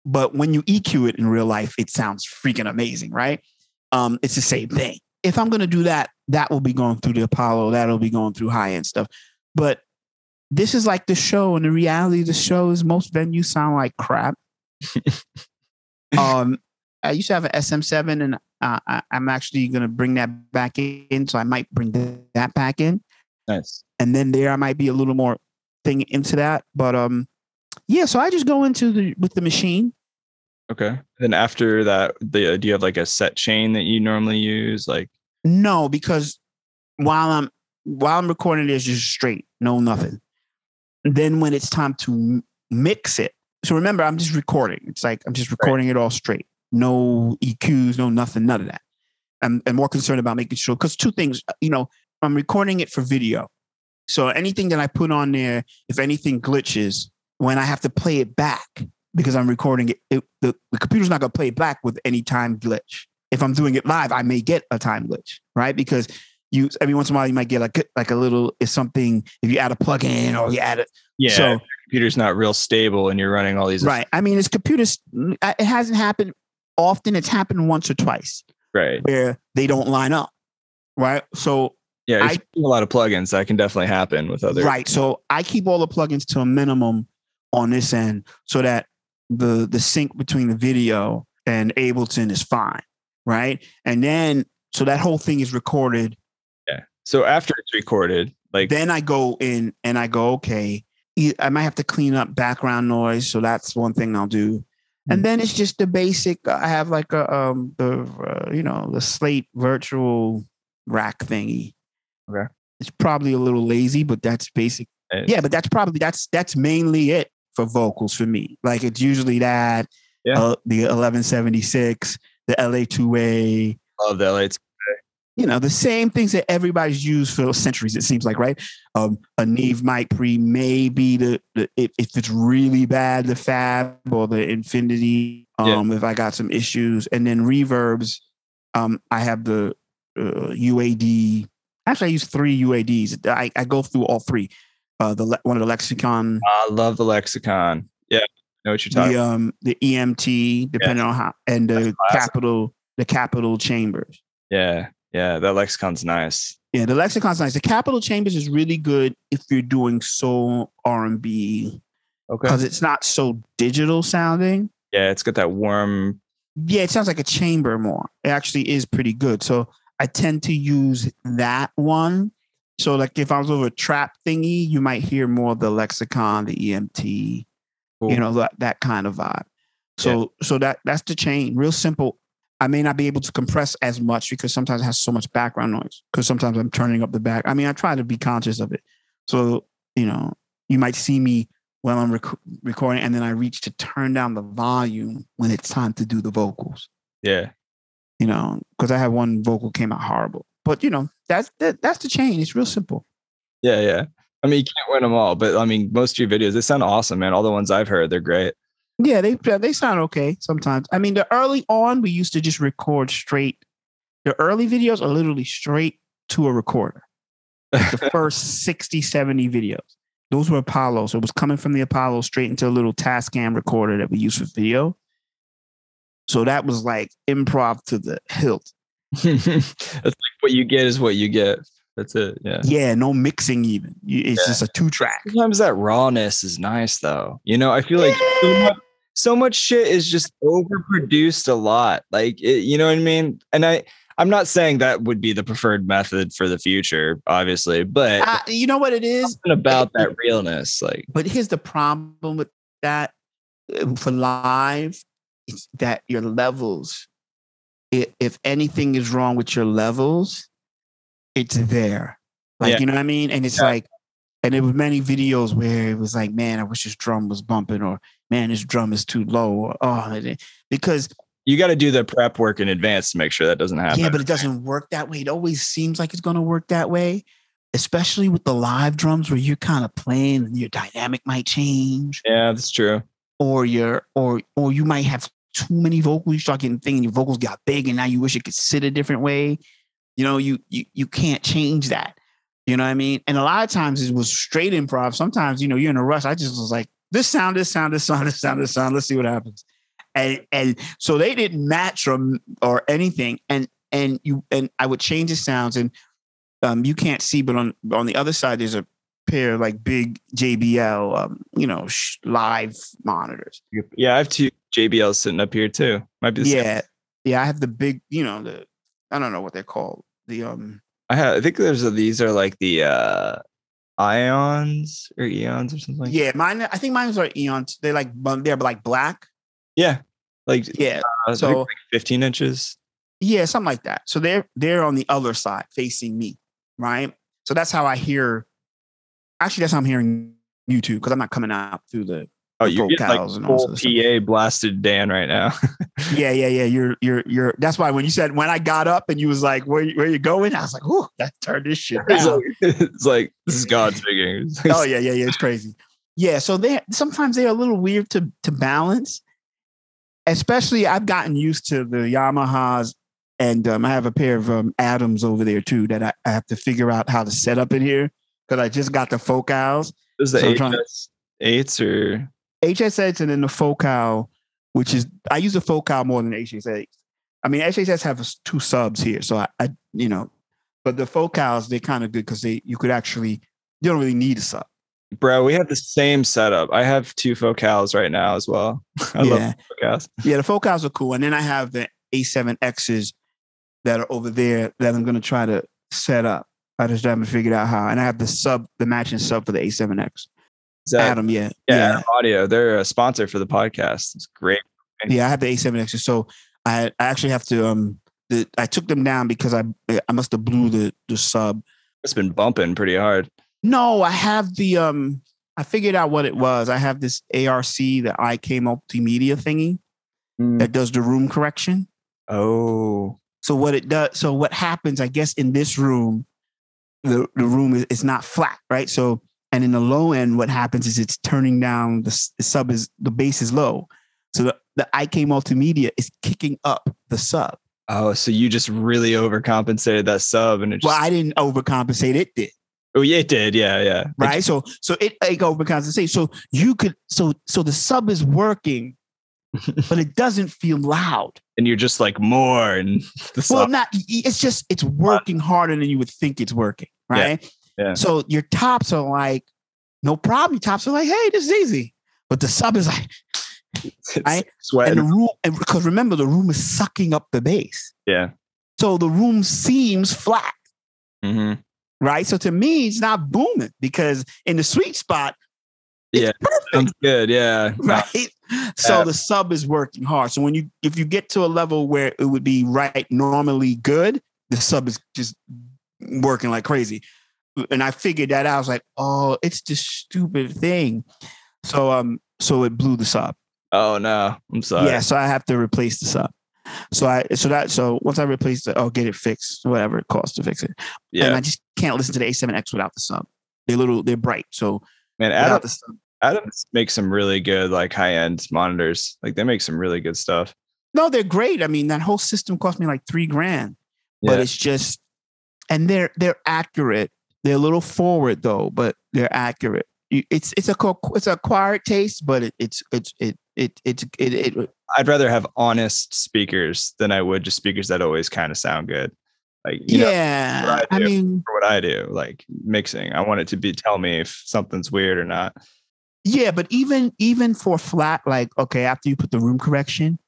B: but when you EQ it in real life, it sounds freaking amazing, right? Um, it's the same thing. If I'm gonna do that, that will be going through the Apollo, that'll be going through high end stuff, but this is like the show, and the reality of the show is most venues sound like crap. um, I used to have an SM7, and uh, I, I'm actually going to bring that back in. So I might bring that back in.
A: Nice.
B: and then there I might be a little more thing into that. But um, yeah. So I just go into the with the machine.
A: Okay. Then after that, the do you have like a set chain that you normally use? Like
B: No, because while I'm while I'm recording, it's just straight, no nothing. Then when it's time to mix it, so remember, I'm just recording. It's like I'm just recording it all straight, no EQs, no nothing, none of that. I'm, I'm more concerned about making sure because two things, uh, you know, I'm recording it for video, so anything that I put on there, if anything glitches, when I have to play it back because I'm recording it, it the, the computer's not going to play it back with any time glitch. If I'm doing it live, I may get a time glitch, right? Because you every once in a while you might get like like a little if something if you add a plug-in or you add it.
A: yeah,
B: So
A: computer's not real stable and you're running all these
B: right. I mean, it's computers. It hasn't happened often. It's happened once or twice
A: right.
B: where they don't line up, right? So
A: Yeah,
B: I-
A: if you have a lot of plugins that can definitely happen with other
B: right. So I keep all the plugins to a minimum on this end so that the the sync between the video and Ableton is fine, right? And then so that whole thing is recorded Yeah.
A: So after it's recorded, like
B: then I go in and I go, okay, I might have to clean up background noise. So that's one thing I'll do. And
A: Mm.
B: then it's just the basic. I have like a um the uh, you know the slate virtual rack thingy.
A: Okay.
B: It's probably a little lazy, but that's basic.
A: it's-
B: Yeah, but that's probably that's that's mainly it for vocals for me. Like it's usually that
A: Yeah.
B: uh, the 1176, the LA2A,
A: love the LA2A.
B: you know, the same things that everybody's used for centuries, it seems like, right? Um, a Neve mic pre maybe the, the if, if it's really bad, the Fab or the Infinity,
A: Yeah.
B: um, if I got some issues. And then reverbs, um, I have the uh, UAD. Actually, I use three UADs. I, I go through all three. Uh, the le- one of the Lexicon,
A: I love the lexicon. Yeah, I know what you're talking.
B: the um, the EMT, depending on how, and the capital, the Capitol Chambers.
A: Yeah, yeah, that lexicon's nice.
B: Yeah, the lexicon's nice. The Capitol Chambers is really good if you're doing soul R and B
A: Okay.
B: because it's not so digital sounding.
A: Yeah, it's got that warm.
B: Yeah, it sounds like a chamber more. It actually is pretty good. So I tend to use that one. So like if I was over a trap thingy, you might hear more of the lexicon, the EMT,
A: Cool.
B: you know, that that kind of vibe. So so that that's the chain. Real simple. I may not be able to compress as much because sometimes it has so much background noise. Because sometimes I'm turning up the back. I mean, I try to be conscious of it. So you know, you might see me while I'm rec- recording, and then I reach to turn down the volume when it's time to do the vocals.
A: Yeah,
B: You know, because I had one vocal came out horrible. But you know, that's that, that's the chain. It's real simple.
A: yeah, yeah. I mean, you can't win them all, but I mean, most of your videos they sound awesome, man. All the ones I've heard, they're great.
B: Yeah, they they sound okay sometimes. I mean, the early on we used to just record straight. The early videos are literally straight to a recorder. The first 60, 70 videos. Those were Apollo. So it was coming from the Apollo straight into a little Tascam recorder that we use for video. So that was like improv to the hilt.
A: That's like what you get is what you get. That's it. Yeah.
B: Yeah, no mixing even. It's
A: Yeah.
B: just a two track.
A: Sometimes that rawness is nice, though. You know, I feel like so much, so much shit is just overproduced a lot. Like, it, you know what I mean? And I, I'm not saying that would be the preferred method for the future, obviously, but
B: Uh, you know what it is?
A: about that realness, like,
B: But here's the problem with that uh, for live, it's that your levels, i- if anything is wrong with your levels, it's there. Like,
A: Yeah.
B: you know what I mean? And it's
A: Yeah.
B: like, and there were many videos where it was like, man, I wish this drum was bumping, or man, this drum is too low, or oh, because
A: you got to do the prep work in advance to make sure that doesn't happen.
B: yeah, but it doesn't work that way. It always seems like it's going to work that way, especially with the live drums where you're kind of playing and your dynamic might change.
A: yeah, that's true.
B: or your or or you might have too many vocals. You start getting thinking your vocals got big, and now you wish it could sit a different way. You know, you you you can't change that. You know what I mean? And a lot of times it was straight improv. Sometimes you know you're in a rush. I just was like, this sound, this sound, this sound, this sound, this sound. Let's see what happens. And and so they didn't match or or anything. And and you and I would change the sounds and um you can't see, but on on the other side there's a pair of like big JBL um you know sh- live monitors.
A: Yeah, I have two JBLs sitting up here too. Might be the same.
B: Yeah, yeah. I have the big, you know, the I don't know what they're called. The um
A: I have. I think there's a, these are like the uh ions or eons or something.
B: Yeah, mine. I think mine are eons. They're like they're like black.
A: Yeah. Like
B: Yeah,
A: uh,
B: so-
A: so like 15 inches.
B: yeah, something like that. So they're they're on the other side facing me, right? So that's how I hear. Actually, that's how I'm hearing you too, because I'm not coming out through the.
A: Oh, you get like full
B: stuff.
A: PA blasted Dan right now.
B: Yeah, yeah, yeah. You're you're you're. That's why when you said when I got up and you was like, "Where where you going?" I was like, "Ooh, that turned this shit
A: it's, like, it's like this is God speaking.
B: oh yeah, yeah, yeah. It's crazy. Yeah, so they sometimes they're a little weird to to balance. Especially, I've gotten used to the Yamahas, and um, I have a pair of um, Adams over there too that I, I have to figure out how to set up in here because I just got the focals,
A: Is the
B: So
A: HS eights or
B: HSX, and then the focal, which is I use the focal more than HSX. I mean, HSX have two subs here, so I, I you know, but the focals they're kind of good because they you could actually you don't really need a sub.
A: bro? We have the same setup. I have two focals right now as well. I
B: yeah.
A: love focals.
B: Yeah, the focals are cool. And then I have the A7Xs that are over there that I'm gonna try to set up. I just haven't figured out how. And I have the sub, the matching sub for the A7X.
A: Is that,
B: Adam, yeah.
A: yeah,
B: Yeah.
A: Adam Audio. They're a sponsor for the podcast. It's great.
B: Yeah, I have the A7X. So I I actually have to um the, I took them down because I I must have blew the the sub.
A: It's been bumping pretty hard.
B: No, I have the um I figured out what it was. I have this ARC, the IK multimedia thingy that does the room correction.
A: Oh,
B: So what it does, so what happens, I guess, in this room, the, the room is, is not flat, right? So and in the low end, what happens is it's turning down the, the sub is the base is low. So the, the IK multimedia is kicking up the sub.
A: oh, so you just really overcompensated that sub, and it just
B: Well, I didn't overcompensate, it did.
A: oh yeah, it did. Yeah, yeah. It
B: Right. So so it like overcompensate. So you could so so the sub is working, but it doesn't feel loud.
A: and you're just like more and the
B: Well, not it's just it's working harder than you would think it's working, right?
A: yeah.
B: So your tops are like, no problem. Your tops are like, hey, this is easy. But the sub is like,
A: it's
B: I-
A: sweating.
B: and the room, and because remember, the room is sucking up the bass.
A: yeah.
B: So the room seems flat,
A: hmm
B: right? So to me, it's not booming because in the sweet spot,
A: Yeah. Sounds good. Yeah.
B: right? So
A: Yeah.
B: the sub is working hard. So when you if you get to a level where it would be right normally good, the sub is just working like crazy. And I figured that out. I was like, oh, it's this stupid thing. So um, so it blew the sub.
A: Oh no, I'm sorry.
B: Yeah, so I have to replace the sub. So I so that so once I replace it, I'll get it fixed, whatever it costs to fix it.
A: Yeah. And.
B: I just can't listen to the A7X without the sub. They're little, they're bright. So
A: Man, Adam. Adam makes some really good like high end monitors. Like they make some really good stuff.
B: No, they're great. I mean, that whole system cost me like three grand. but
A: Yeah.
B: it's just and they're they're accurate they're a little forward though but they're accurate it's it's a it's a acquired taste but it, it's it's it it it's it, it
A: I'd rather have honest speakers than I would just speakers that always kind of sound good. Like know,
B: yeah
A: what I
B: I, mean
A: for what I do, like mixing. I want it to be tell me if something's weird or not.
B: yeah but even even for flat like okay after you put the room correction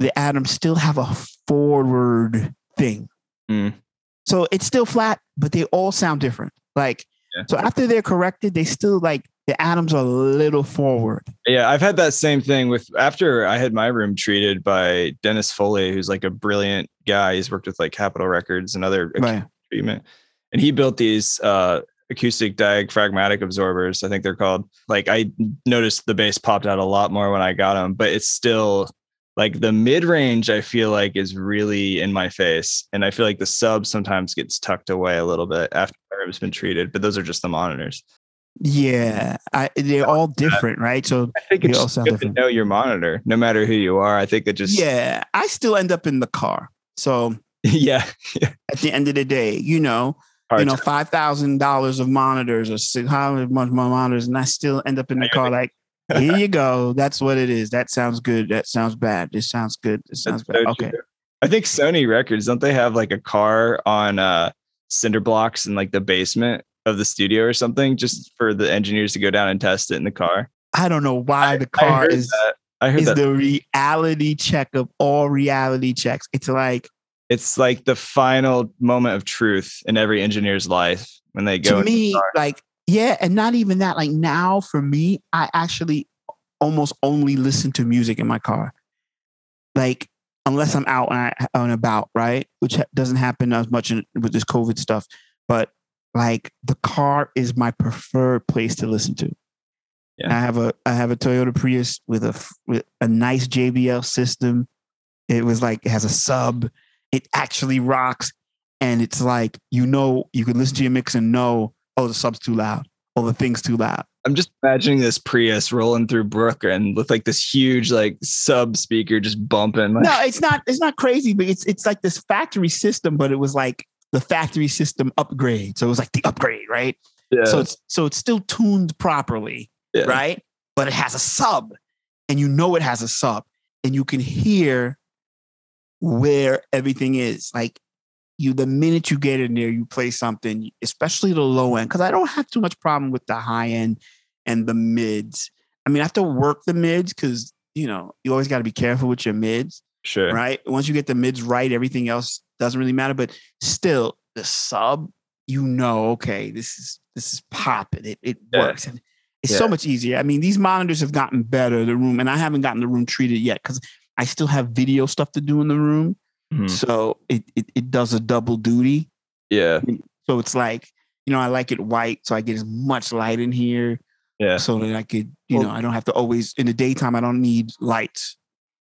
B: the Adams still have a forward thing
A: Mm.
B: so it's still flat but they all sound different like
A: Yeah.
B: so after they're corrected they still like the Adams are a little forward
A: Yeah, I've had that same thing with after I had my room treated by Dennis Foley, who's like a brilliant guy. He's worked with like Capitol Records and other
B: right
A: treatment. And he built these uh, acoustic diaphragmatic absorbers, I think they're called. Like I noticed the bass popped out a lot more when I got them, but it's still like the mid range, I feel like is really in my face. And I feel like the sub sometimes gets tucked away a little bit after my room's been treated, but those are just the monitors.
B: Yeah, I, they're all different, right? So
A: I think it's
B: all sound
A: good
B: different.
A: to know your monitor, no matter who you are. I think it just,
B: yeah, I still end up in the car. So
A: yeah.
B: at the end of the day, you know,
A: Hard
B: you know, five thousand dollars of monitors or six hundred much more monitors, and I still end up in the car like, here you go. That's what it is. That sounds good. That sounds bad. This sounds good. This sounds
A: That's
B: bad.
A: so
B: Okay.
A: true. I think Sony Records don't they have like a car on uh cinder blocks in like the basement of the studio or something, just for the engineers to go down and test it in the car.
B: I don't know why the car is
A: that. I heard
B: is
A: that.
B: the reality check of all reality checks. It's like
A: It's like the final moment of truth in every engineer's life when they go.
B: to me, like, yeah, and not even that. Like now, for me, I actually almost only listen to music in my car. Like, unless I'm out and, I, and about, right? Which doesn't happen as much in, with this COVID stuff. But like, the car is my preferred place to listen to.
A: Yeah.
B: I have a I have a Toyota Prius with a with a nice JBL system. It was like it has a sub. It actually rocks, and it's like you know you can listen to your mix and know oh the sub's too loud or the thing's too loud.
A: I'm just imagining this Prius rolling through Brooklyn with like this huge like sub speaker just bumping. Like,
B: No, it's not it's not crazy, but it's it's like this factory system, but it was like the factory system upgrade. So it was like the upgrade, right?
A: yeah,
B: So it's so it's still tuned properly,
A: yeah.
B: right? But it has a sub, and you know it has a sub, and you can hear where everything is. Like you, the minute you get in there, you play something, especially the low end, because I don't have too much problem with the high end and the mids. I mean, I have to work the mids because you know you always got to be careful with your mids,
A: sure.
B: right? Once you get the mids right, everything else doesn't really matter. But still, the sub, you know, okay, this is this is popping. It it
A: Yeah.
B: works. And it's so much easier. I mean, these monitors have gotten better. The room, and I haven't gotten the room treated yet because I still have video stuff to do in the room.
A: Mhm.
B: So it, it it does a double duty.
A: Yeah,
B: So it's like, you know, I like it white, so I get as much light in here,
A: yeah.
B: so that I could, you
A: Well-
B: know, I don't have to always in the daytime. I don't need lights.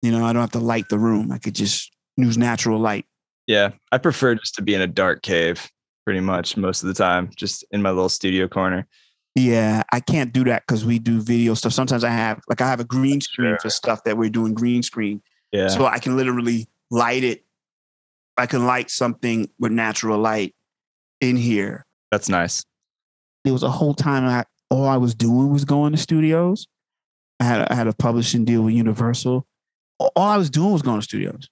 B: You know, I don't have to light the room. I could just use natural light.
A: Yeah, I prefer just to be in a dark cave pretty much most of the time, just in my little studio corner.
B: Yeah, I can't do that because we do video stuff. Sometimes I have like I have a green screen
A: Sure.
B: for stuff that we're doing green screen,
A: Yeah,
B: so I can literally light it. I can light something with natural light in here.
A: that's nice.
B: It was a whole time I all I was doing was going to studios. I had a, I had a publishing deal with Universal. All I was doing was going to studios,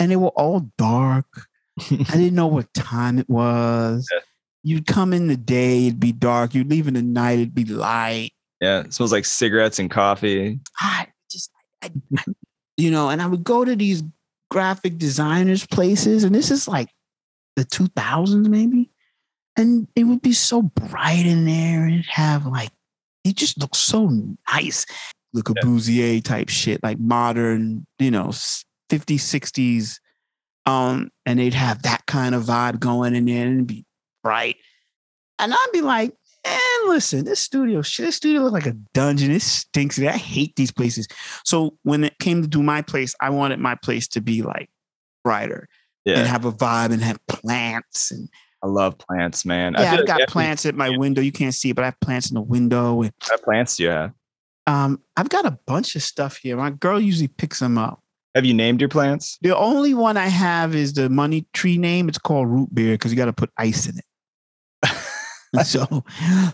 B: and they were all dark. I didn't know what time it was.
A: Yeah.
B: You'd come in the day, it'd be dark. You'd leave in the night, it'd be light.
A: yeah, it smells like cigarettes and coffee.
B: I just, I, I- you know, and I would go to these graphic designers places, and this is like the 2000s maybe, and it would be so bright in there, and it'd have like, it just looks so nice, Le Corbusier type shit, like modern, you know, 50s, 60s, um, and they'd have that kind of vibe going in there, and it'd be bright, and I'd be like, and listen, this studio, shit, this studio looks like a dungeon. It stinks. I hate these places. So when it came to do my place, I wanted my place to be like brighter and have a vibe and have plants. And
A: I love plants, man. I
B: yeah,
A: feel
B: I've got plants at my window. You can't see it, but I have plants in the window. And
A: What plants do you have?
B: um, I've got a bunch of stuff here. My girl usually picks them up.
A: Have you named your plants?
B: The only one I have is the money tree name. It's called root beer because you got to put ice in it. so,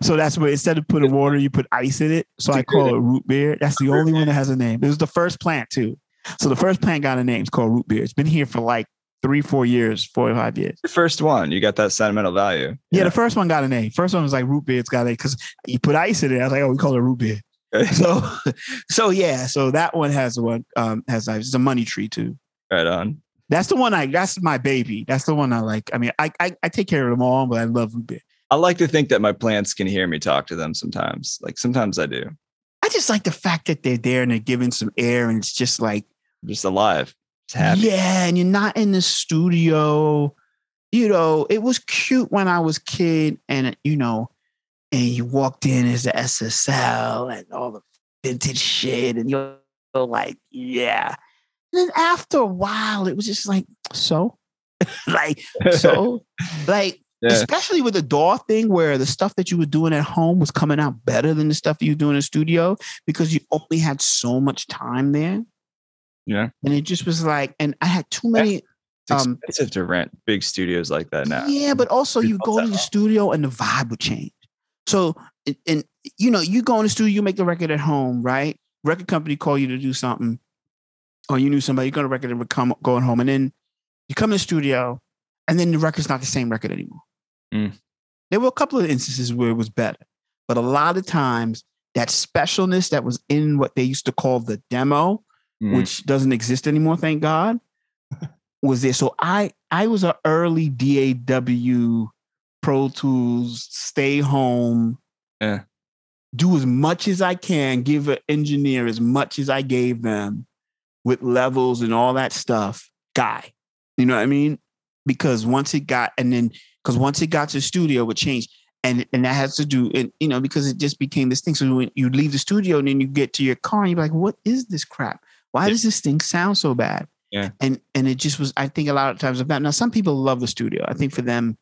B: so that's where instead of putting water, you put ice in it. So I call it root beer. That's the only one that has a name. It was the first plant too. So the first plant got a name. It's called root beer. It's been here for like three, four years, four or five years.
A: The first one, you got that sentimental value.
B: Yeah, the first one got a name. First one was like root beer. It's got a because you put ice in it. I was like, oh, we call it root beer. So, so yeah. So that one has one um has. It's a money tree too.
A: right on.
B: That's the one I. That's my baby. That's the one I like. I mean, I I, I take care of them all, but I love root beer.
A: I like to think that my plants can hear me talk to them sometimes. Like sometimes I do.
B: I just like the fact that they're there and they're giving some air, and it's just like,
A: just alive. Just happy.
B: yeah, and you're not in the studio. You know, it was cute when I was kid, and you know, and you walked in as the SSL and all the vintage shit, and you're like, yeah. And then after a while, it was just like, so, like, so, like,
A: Yeah.
B: especially with the DAW thing where the stuff that you were doing at home was coming out better than the stuff you were doing in the studio because you only had so much time there.
A: Yeah.
B: And it just was like, and I had too many.
A: It's
B: Um,
A: expensive to rent big studios like that now.
B: Yeah, but also you go to the studio and the vibe would change. So, and, and you know, you go in the studio, you make the record at home, right? Record company call you to do something, or you knew somebody, you're going to record and would come going home, and then you come in the studio, and then the record's not the same record anymore.
A: Mm.
B: There were a couple of instances where it was better, but a lot of times that specialness that was in what they used to call the demo,
A: Mm.
B: which doesn't exist anymore, thank God. was there. So I I was an early DAW Pro Tools, stay home,
A: Yeah.
B: do as much as I can, give an engineer as much as I gave them with levels and all that stuff guy. You know what I mean? Because once it got, and then because once it got to the studio, it changed. And, and that has to do, and you know, because it just became this thing. So when you leave the studio and then you get to your car and you're like, what is this crap? Why
A: Yeah.
B: does this thing sound so bad?
A: Yeah.
B: And and it just was, I think a lot of times about now some people love the studio. I think for them,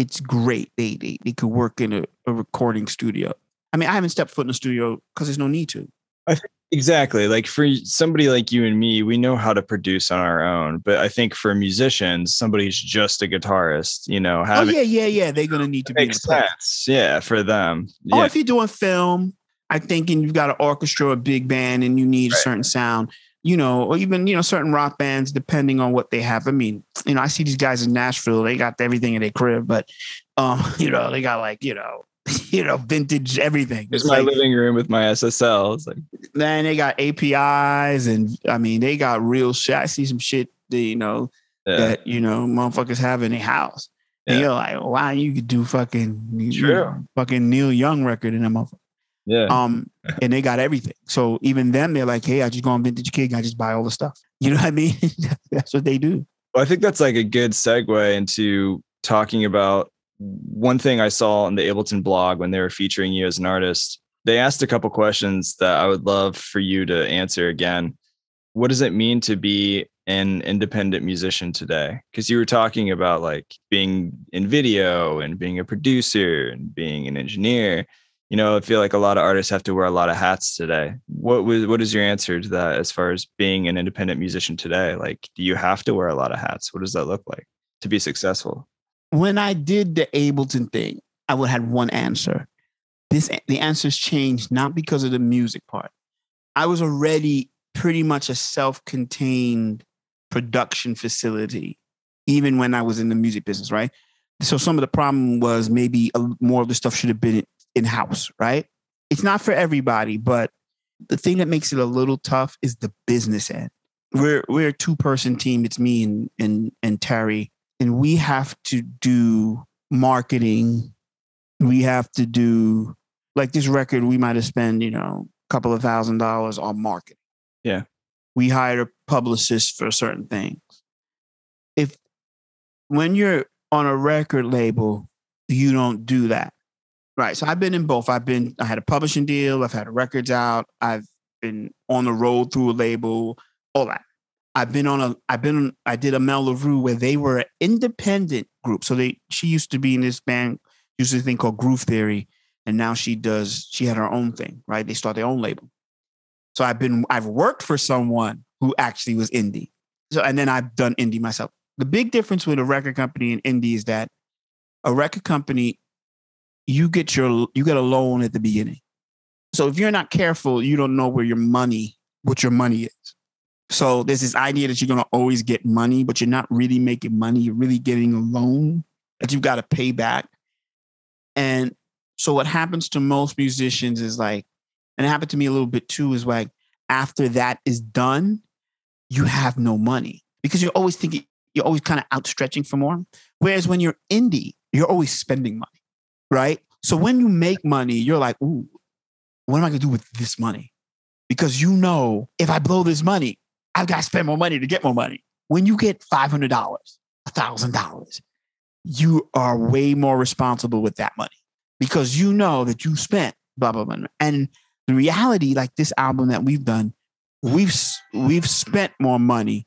B: it's great. They they, they could work in a, a recording studio. I mean, I haven't stepped foot in a studio because there's no need to.
A: Exactly. Like for somebody like you and me, we know how to produce on our own. But I think for musicians, somebody who's just a guitarist, you know,
B: Oh yeah, yeah, yeah. They're gonna need to be
A: makes sense. Yeah, for them.
B: Or
A: Yeah.
B: if you're doing film, I think, and you've got an orchestra, a big band, and you need a certain sound, you know, or even you know certain rock bands, depending on what they have. I mean, you know, I see these guys in Nashville; they got everything in their crib, but um, you know, they got like you know, you know, vintage everything.
A: Here's
B: It's
A: my
B: like,
A: living room with my SSL. It's like,
B: man, they got APIs, and I mean, they got real shit. I see some shit that you know
A: yeah.
B: that you know motherfuckers have in their house. And you're like, wow, you could do fucking you know, fucking Neil Young record in that motherfucker.
A: Yeah.
B: Um, and they got everything. So even them, they're like, hey, I just go on Vintage King, I just buy all the stuff. You know what I mean? That's what they do.
A: Well, I think that's like a good segue into talking about one thing I saw on the Ableton blog when they were featuring you as an artist. They asked a couple questions that I would love for you to answer again. What does it mean to be an independent musician today? Because you were talking about like being in video and being a producer and being an engineer. You know, I feel like a lot of artists have to wear a lot of hats today. What was what is your answer to that as far as being an independent musician today? Like, do you have to wear a lot of hats? What does that look like to be successful?
B: When I did the Ableton thing, I would have one answer. This the answers changed not because of the music part. I was already pretty much a self-contained production facility, even when I was in the music business, right? So some of the problem was maybe a, more of the stuff should have been in house, right? It's not for everybody, but the thing that makes it a little tough is the business end. We're we're a two person team. It's me and and and Terry, and we have to do marketing. We have to do like this record. We might have spent you know a couple of thousand dollars on marketing.
A: Yeah.
B: we hired a publicist for certain things. If when you're on a record label, you don't do that. Right. So I've been in both. I've been, I had a publishing deal, I've had records out, I've been on the road through a label, all that. I've been on a, I've been, on, I did Amel Larrieux where they were an independent group. So they, she used to be in this band, used to thing called Groove Theory. And now she does, she had her own thing, right? They start their own label. So I've been, I've worked for someone who actually was indie. So, and then I've done indie myself. The big difference with a record company and indie is that a record company, you get your, you get a loan at the beginning. So if you're not careful, you don't know where your money, what your money is. So there's this idea that you're to always get money, but you're not really making money. You're really getting a loan that you've got to pay back. And so what happens to most musicians is like, and it happened to me a little bit too, is like after that is done, you have no money because you're always thinking, you're always kind of outstretching for more. Whereas when you're indie, you're always spending money, right? So when you make money, you're like, ooh, what am I gonna do with this money? Because you know, if I blow this money, I've got to spend more money to get more money. When you get $500, $1,000, you are way more responsible with that money because you know that you spent blah, blah, blah. And the reality, like this album that we've done, we've, we've spent more money.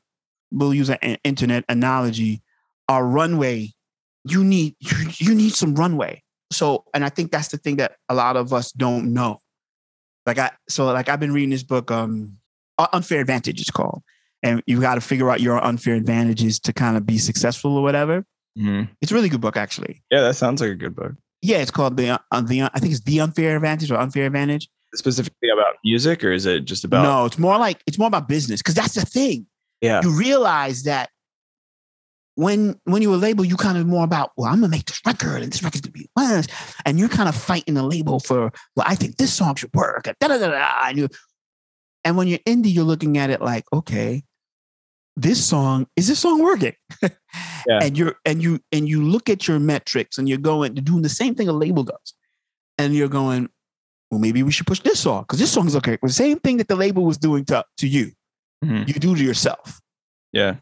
B: We'll use an internet analogy. Our runway, you need, you, you need some runway. So, and I think that's the thing that a lot of us don't know. Like I, so like I've been reading this book, um, Unfair Advantage it's called. And you got to figure out your unfair advantages to kind of be successful or whatever.
A: Mhm.
B: It's a really good book, actually.
A: Yeah, that sounds like a good book.
B: Yeah, it's called the uh, the I think it's the unfair advantage or unfair advantage.
A: Specifically about music, or is it just about?
B: no, it's more like it's more about business because that's the thing.
A: Yeah.
B: You realize that when when you were label, you kind of more about well, I'm gonna make this record and this record's gonna be honest, and you're kind of fighting the label for well, I think this song should work. Da, da, da, da, and you and when you're indie, you're looking at it like okay, this song is this song working?
A: Yeah.
B: And you're and you and you look at your metrics and you're going, you're doing the same thing a label does, and you're going, well, maybe we should push this song because this song is okay. The same thing that the label was doing to to you,
A: Mhm.
B: you do to yourself.
A: Yeah.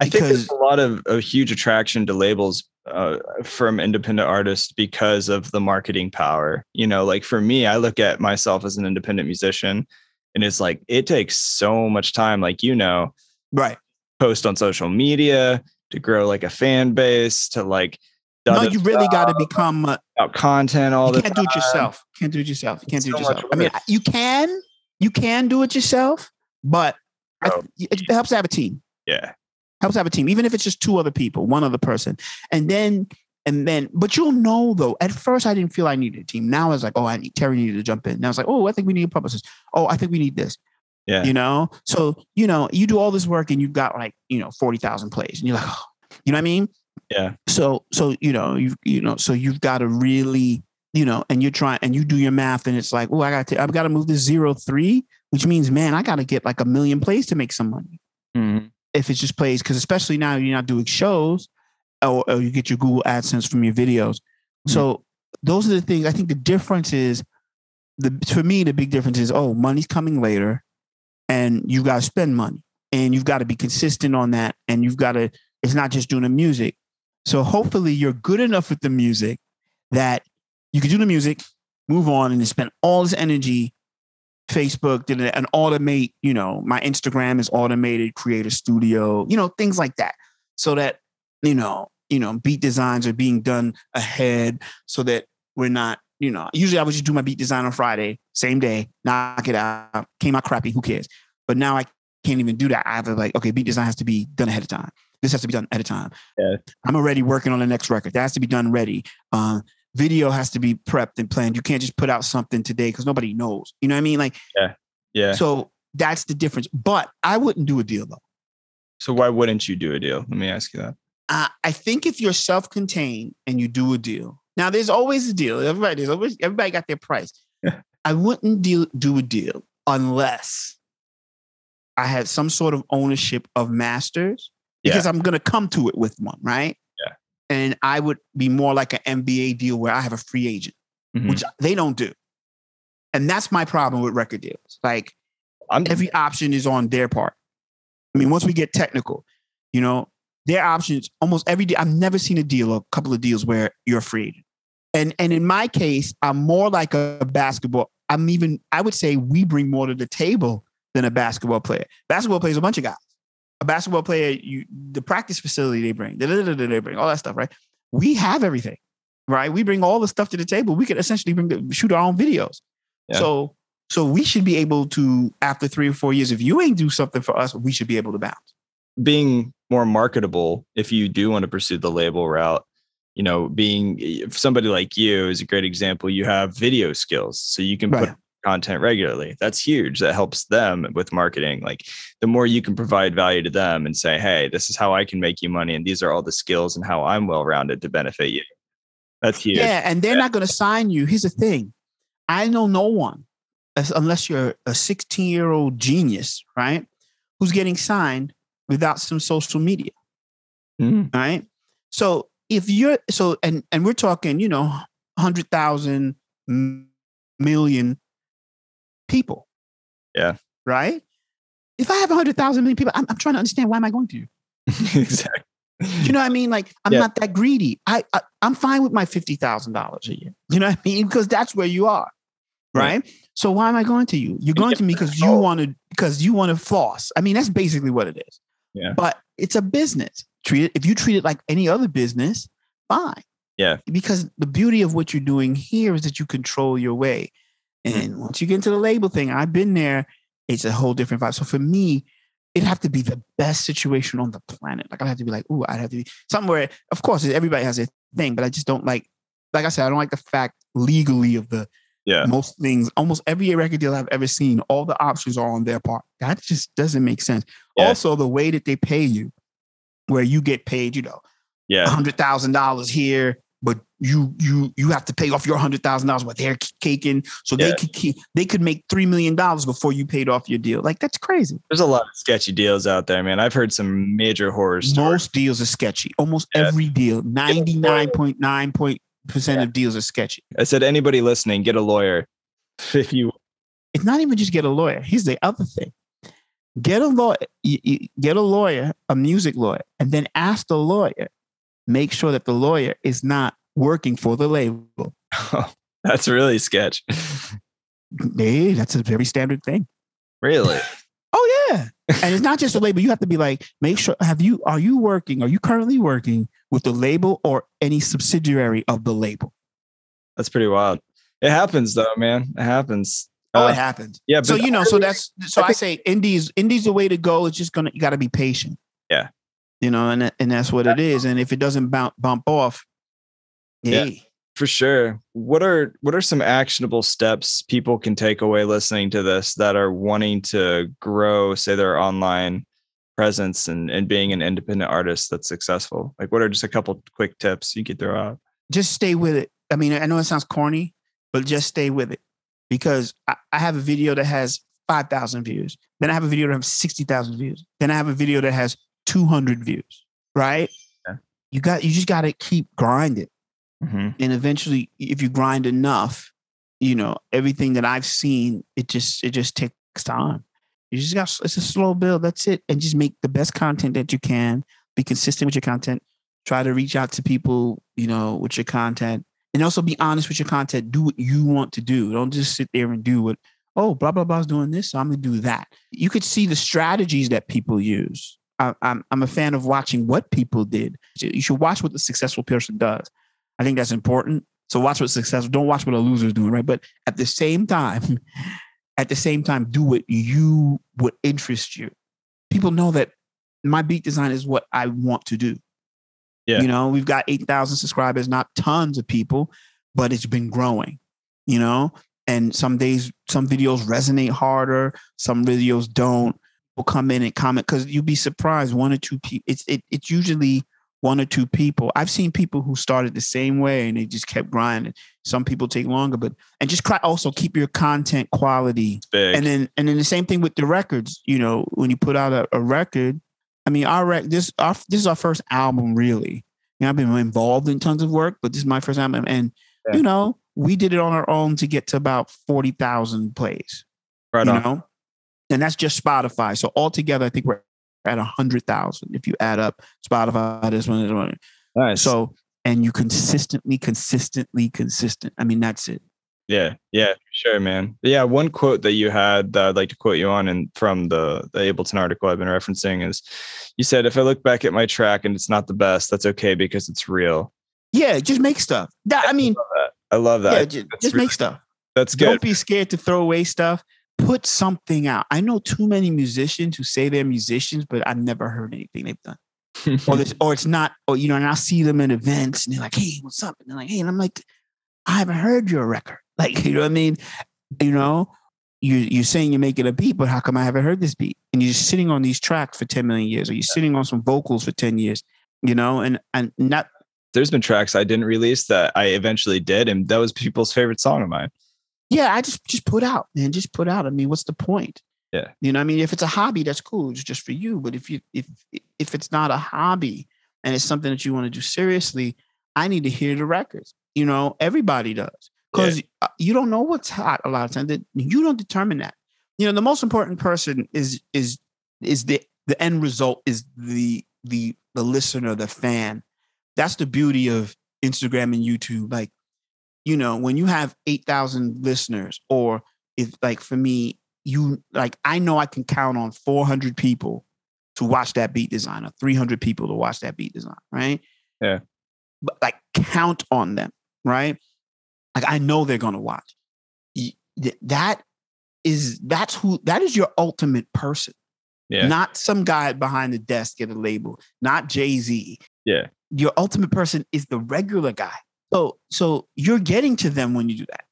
A: I think there's a lot of a huge attraction to labels uh, from independent artists because of the marketing power. You know, like for me, I look at myself as an independent musician and it's like it takes so much time, like you know,
B: Right.
A: post on social media to grow like a fan base to like
B: No, you really got to become. Uh,
A: out content all
B: you
A: the
B: can't do it yourself. Can't do it yourself. You can't do it
A: So
B: yourself. I mean, you can, you can do it yourself, but I,
A: Oh.
B: it helps to have a team.
A: Yeah.
B: Helps have a team, even if it's just two other people, one other person. And then, and then, but you'll know though, at first I didn't feel I needed a team. Now it's like, oh, I need Terry needed to jump in. Now it's like, oh, I think we need a publicist. Oh, I think we need this.
A: Yeah.
B: You know? So, you know, you do all this work and you've got like, you know, 40,000 plays and you're like, oh, you know what I mean?
A: Yeah.
B: So, so, you know, you, you know, so you've got to really, you know, and you're trying and you do your math and it's like, oh, I got to, I've got to move to zero three, which means, man, I got to get like a million plays to make some money. If it's just plays because especially now you're not doing shows or, or you get your google adsense from your videos. Mm-hmm. So those are the things i think the difference is the for me the big difference is oh money's coming later and you got to spend money and you've got to be consistent on that and you've got to it's not just doing the music. So hopefully you're good enough with the music that you can do the music move on and then spend all this energy Facebook did it and automate, you know, my Instagram is automated, create a studio, you know, things like that. So that, you know, you know, beat designs are being done ahead so that we're not, you know, usually I would just do my beat design on Friday, same day, knock it out, came out crappy, who cares? But now I can't even do that. I have to like, okay, beat design has to be done ahead of time. This has to be done ahead of time.
A: Yeah.
B: I'm already working on the next record. That has to be done ready. Um, video has to be prepped and planned. You can't just put out something today because nobody knows. You know what I mean? Like,
A: Yeah. yeah.
B: so that's the difference. But I wouldn't do a deal though.
A: So why wouldn't you do a deal? Let me ask you that.
B: Uh, I think if you're self-contained and you do a deal, now there's always a deal. Everybody, there's always everybody got their price.
A: Yeah.
B: I wouldn't deal do a deal unless I had some sort of ownership of masters because I'm going to come to it with one, right? And I would be more like an NBA deal where I have a free agent,
A: Mhm.
B: which they don't do. And that's my problem with record deals. Like
A: I'm
B: every option is on their part. I mean, once we get technical, you know, their options almost every day. I've never seen a deal, a couple of deals where you're free. agent. And and in my case, I'm more like a basketball. I'm even, I would say we bring more to the table than a basketball player. Basketball plays a bunch of guys. A basketball player, you the practice facility they bring, they bring all that stuff, right? We have everything, right? We bring all the stuff to the table. We could essentially bring the, shoot our own videos.
A: Yeah.
B: So so we should be able to, after three or four years, if you ain't do something for us, we should be able to bounce.
A: being more marketable if you do want to pursue the label route you know being if somebody like you is a great example you have video skills so you can put
B: Right.
A: Content regularly that's huge that helps them with marketing like the more you can provide value to them and say hey this is how i can make you money and these are all the skills and how i'm well rounded to benefit you that's huge
B: Yeah, and they're not going to sign you. Here's the thing: I know no one, unless you're a 16 year old genius, right, who's getting signed without some social media.
A: Mhm.
B: right? So if you're so, and and we're talking, you know, hundred thousand million people.
A: Yeah.
B: Right. If I have hundred thousand million people, I'm, I'm trying to understand why am I going to you?
A: exactly
B: You know what I mean? Like I'm
A: Yeah.
B: not that greedy. I, I I'm fine with my fifty thousand dollars a year. You know what I mean? Because that's where you are,
A: Yeah.
B: right? So why am I going to you? You're going to me because you want to because you want to floss. I mean, that's basically what it is.
A: Yeah.
B: But it's a business. Treat it if you treat it like any other business, fine.
A: Yeah.
B: Because the beauty of what you're doing here is that you control your way. And once you get into the label thing, I've been there. It's a whole different vibe. So for me, it'd have to be the best situation on the planet. Like I'd have to be like, ooh, I'd have to be somewhere. Of course, everybody has their thing, but I just don't like. Like I said, I don't like the fact legally of the
A: yeah
B: most things. Almost every record deal I've ever seen, all the options are on their part. That just doesn't make sense.
A: Yeah.
B: Also, the way that they pay you, where you get paid, you know,
A: yeah
B: hundred thousand dollars here, you you you have to pay off your hundred thousand dollars what they're caking, so
A: Yeah.
B: they could keep, they could make three million dollars before you paid off your deal. Like that's crazy.
A: There's a lot of sketchy deals out there, man. I've heard some major horror stories.
B: Most deals are sketchy. Almost
A: Yeah.
B: every deal, ninety nine point nine point percent of deals are sketchy.
A: I said, anybody listening, get a lawyer. If you,
B: It's not even just get a lawyer. Here's the other thing: get a lawyer, get a lawyer, a music lawyer, and then ask the lawyer. Make sure that the lawyer is not working for the label.
A: that's really sketch.
B: Hey, that's a very standard thing.
A: really?
B: Oh yeah. And it's not just a label. You have to be like, make sure have you are you working? Are you currently working with the label or any subsidiary of the label?
A: That's pretty wild. It happens though, man. It happens.
B: Oh,
A: Uh,
B: it happens.
A: yeah,
B: So you know, so that's so
A: I
B: I, say indies, indies the way to go. It's just gonna you gotta be patient.
A: Yeah.
B: You know, and and that's what it is. And if it doesn't bump bump off,
A: Yeah.
B: hey,
A: for sure. What are what are some actionable steps people can take away listening to this that are wanting to grow, say their online presence and, and being an independent artist that's successful? Like what are just a couple quick tips you could throw out?
B: just stay with it. I mean, I know it sounds corny, but just stay with it. Because I, I have a video that has 5,000 views. Then I have a video that has 60,000 views. Then I have a video that has 200 views, right?
A: Yeah.
B: You got, you just got to keep grinding.
A: Mm-hmm.
B: And eventually, if you grind enough, you know, everything that I've seen, it just, it just takes time. You just got, it's a slow build. That's it. And just make the best content that you can. Be consistent with your content. Try to reach out to people, you know, with your content and also be honest with your content. Do what you want to do. Don't just sit there and do what, oh, blah, blah, blah is doing this. So I'm to do that. You could see the strategies that people use. I, I'm, I'm a fan of watching what people did. You should watch what the successful person does. I think that's important. So watch what's successful. Don't watch what a loser is doing, right? But at the same time, at the same time, do what you what interests you. People know that my beat design is what I want to do.
A: Yeah.
B: You know, we've got 8,000 subscribers, not tons of people, but it's been growing, you know? And some days, some videos resonate harder, some videos don't. Will come in and comment because you'll be surprised. One or two people, it's it, it's usually one or two people. I've seen people who started the same way and they just kept grinding. Some people take longer, but and just also keep your content quality. And then and then the same thing with the records. You know, when you put out a, a record, I mean, our rec this our this is our first album, really. You know, I've been involved in tons of work, but this is my first album, and
A: Yeah.
B: you know, we did it on our own to get to about forty thousand plays
A: right
B: you
A: on.
B: know and that's just spotify so altogether i think we're at a hundred thousand if you add up spotify this one this one
A: Nice.
B: so and you consistently consistently consistent i mean that's it
A: Yeah, yeah, sure, man. Yeah, one quote that you had that I'd like to quote you on, and from the the Ableton article I've been referencing is, you said, "If I look back at my track and it's not the best, that's okay because it's real."
B: yeah just make stuff that i mean
A: I love that.
B: yeah just, just
A: really-
B: make stuff
A: That's good.
B: don't be scared to throw away stuff put something out i know too many musicians who say they're musicians but i've never heard anything they've done or this, or it's not, or you know, and I'll see them in events and they're like, "Hey, what's up?" And they're like, "Hey," and I'm like, "I haven't heard your record." Like, you know what I mean? You know, you you're saying you're making a beat, but how come I haven't heard this beat? And you're just sitting on these tracks for ten million years, or you're sitting on some vocals for ten years, you know, and and not
A: There's been tracks I didn't release that I eventually did, and that was people's favorite song of mine.
B: Yeah, I just just put out, man, just put out. I mean, what's the point?
A: Yeah.
B: You know, I mean, if it's a hobby, that's cool. It's just for you. But if you if if it's not a hobby and it's something that you want to do seriously, I need to hear the records. You know, everybody does because uh, you don't know what's hot a lot of times. That you don't determine that. You know, the most important person is is is the the end result is the the the listener, the fan. That's the beauty of Instagram and YouTube. Like, you know, when you have eight thousand listeners, or if like for me, you like I know I can count on four hundred people to watch that beat design, or three hundred people to watch that beat design, right?
A: Yeah.
B: But like count on them, right? Like I know they're gonna watch. That is that's who that is your ultimate person.
A: Yeah.
B: Not some guy behind the desk at a label, not Jay-Z.
A: Yeah.
B: Your ultimate person is the regular guy. So so you're getting to them when you do that.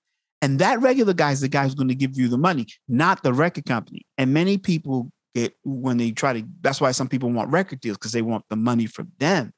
B: And that regular guy is the guy who's going to give you the money, not the record company. And many people get when they try to that's why some people want record deals because they want the money from them.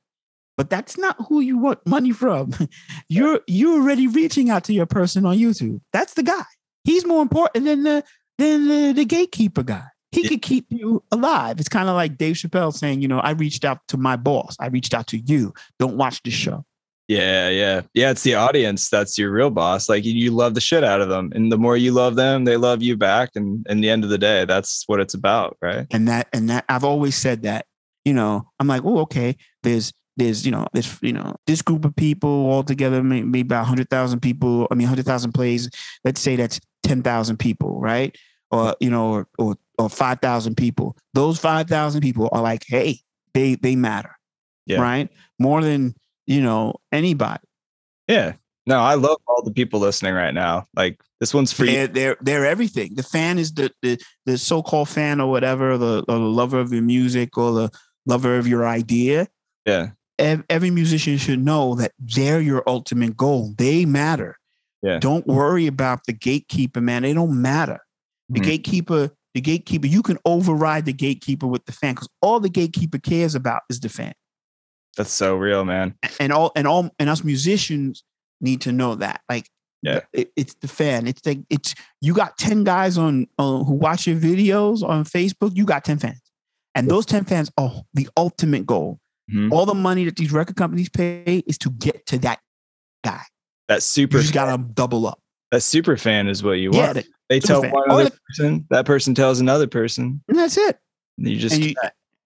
B: but that's not who you want money from. you're you're already reaching out to your person on YouTube. That's the guy. He's more important than the than the, the gatekeeper guy. He
A: Yeah.
B: could keep you alive. It's kind of like Dave Chappelle saying, you know, I reached out to my boss. I reached out to you. Don't watch this show.
A: Yeah, yeah. Yeah, it's the audience that's your real boss. Like you- love the shit out of them. And the more you love them, they love you back. And in the end of the day, that's what it's about, right?
B: and that and that I've always said that. You know, I'm like, oh, okay. There's there's you know there's you know this group of people all together, may- maybe about hundred thousand people. I mean, hundred thousand plays. Let's say that's ten thousand people, right? Or you know, or or, or five thousand people. Those five thousand people are like, hey, they they matter,
A: Yeah.
B: right? More than you know anybody.
A: Yeah. No, I love all the people listening right now. Like this one's for you.
B: They're, they're they're everything. The fan is the the, the so called fan or whatever, the, or the lover of your music or the lover of your idea.
A: Yeah.
B: every musician should know that they're your ultimate goal. They matter.
A: Yeah.
B: Don't worry about the gatekeeper, man. They don't matter. The
A: Mhm.
B: gatekeeper, the gatekeeper, you can override the gatekeeper with the fan because all the gatekeeper cares about is the fan.
A: That's so real, man.
B: And all and all and us musicians need to know that. Like
A: Yeah.
B: it- it's the fan. It's like it's you got 10 guys on uh, who watch your videos on Facebook, you got 10 fans. And those 10 fans are the ultimate goal
A: Mhm.
B: all the money that these record companies pay is to get to that guy.
A: That super
B: You just gotta double up.
A: that super fan is what you
B: Yeah,
A: want. they tell
B: fan.
A: one other
B: the-
A: person, that person tells another person.
B: and that's it.
A: And you just
B: And you-.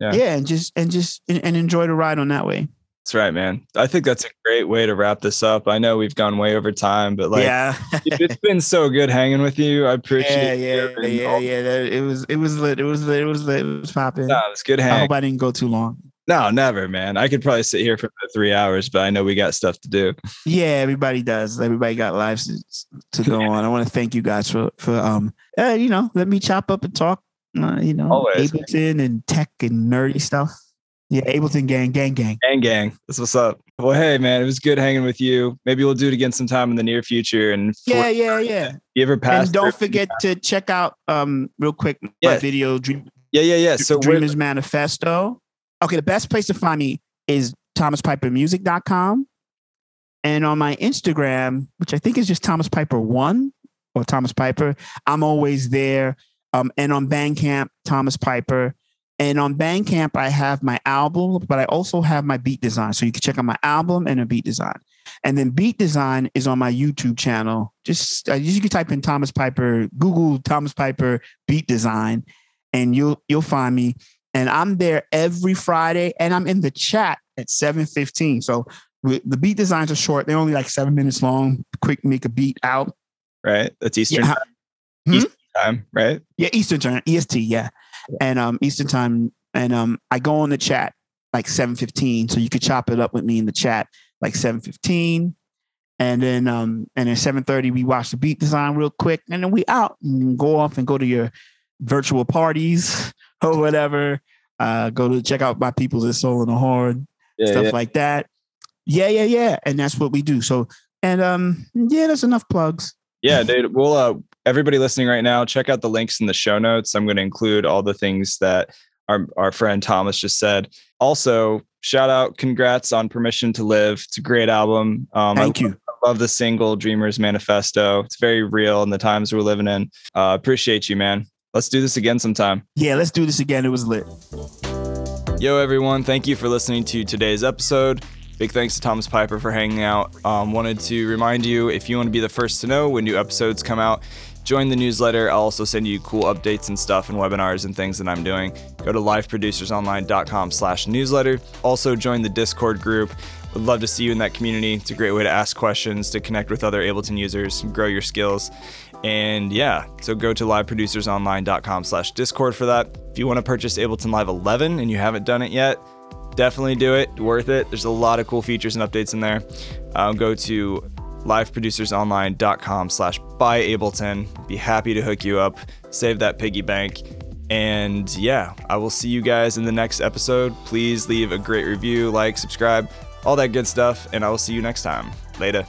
B: Yeah.
A: Yeah.
B: and just and just and, and enjoy the ride on that way.
A: That's right, man. I think that's a great way to wrap this up. I know we've gone way over time, but like
B: yeah,
A: it's been so good hanging with you. I
B: yeah,
A: appreciate
B: yeah, yeah,
A: all-
B: yeah. It was it was lit. It was lit. It was lit. It was popping.
A: No, it's good
B: I hope I didn't go too long.
A: No, never, man. I could probably sit here for three hours, but I know we got stuff to do.
B: Yeah, everybody does. Everybody got lives to, to go on. I want to thank you guys for for um uh, you know let me chop up and talk. Uh, you know,
A: Always.
B: Ableton and tech and nerdy stuff. Yeah, Ableton gang, gang, gang.
A: Gang, gang. That's what's up. Well, hey, man, it was good hanging with you. Maybe we'll do it again sometime in the near future. And
B: Yeah, yeah, yeah.
A: you ever pass?
B: and don't forget to check out um real quick my
A: Yeah.
B: video Dream,
A: Yeah, yeah, yeah. So
B: Dreamers Manifesto. Okay, the best place to find me is thomaspipermusic.com. And on my Instagram, which I think is just Thomas Piper one or Thomas Piper, I'm always there. Um, and on Bandcamp, Thomas Piper. And on Bandcamp, I have my album, but I also have my beat design. So you can check out my album and a beat design. And then beat design is on my YouTube channel. Just uh, you can type in Thomas Piper, Google Thomas Piper beat design, and you'll you'll find me. And I'm there every Friday, and I'm in the chat at 7:15. So the beat designs are short; they're only like seven minutes long. Quick, make a beat out.
A: right. That's Eastern
B: Yeah,
A: time,
B: Hmm?
A: Eastern time, right?
B: Yeah, Eastern time, EST, yeah. And um Eastern time. And um I go on the chat like 715. So you could chop it up with me in the chat like 715. And then um and then 730 we watch the beat design real quick and then we out and go off and go to your virtual parties or whatever. Uh go to check out my people's at Soul in the Horn,
A: Yeah,
B: stuff
A: yeah.
B: like that. Yeah, yeah, yeah. And that's what we do. So and um yeah, that's enough plugs.
A: Yeah, dude. We'll uh everybody listening right now, check out the links in the show notes. I'm gonna include all the things that our our friend Thomas just said. Also, shout out, congrats on Permission to Live. It's a great album. Um I
B: Thank you.
A: love the single Dreamers Manifesto. It's very real in the times we're living in. Uh appreciate you, man. Let's do this again sometime.
B: Yeah, let's do this again. It was lit.
A: Yo, everyone. Thank you for listening to today's episode. Big thanks to Thomas Piper for hanging out. Um, wanted to remind you if you want to be the first to know when new episodes come out, join the newsletter. I'll also send you cool updates and stuff and webinars and things that I'm doing. Go to liveproducersonline.com slash newsletter. Also join the Discord group. Would love to see you in that community. It's a great way to ask questions, to connect with other Ableton users, grow your skills. And yeah, so go to liveproducersonline.com slash discord for that. If you want to purchase Ableton Live 11 and you haven't done it yet, definitely do it. Worth it. There's a lot of cool features and updates in there. Um, go to liveproducersonline.com slash buy Ableton. Be happy to hook you up. Save that piggy bank. And yeah, I will see you guys in the next episode. Please leave a great review, like, subscribe, all that good stuff. And I will see you next time. Later.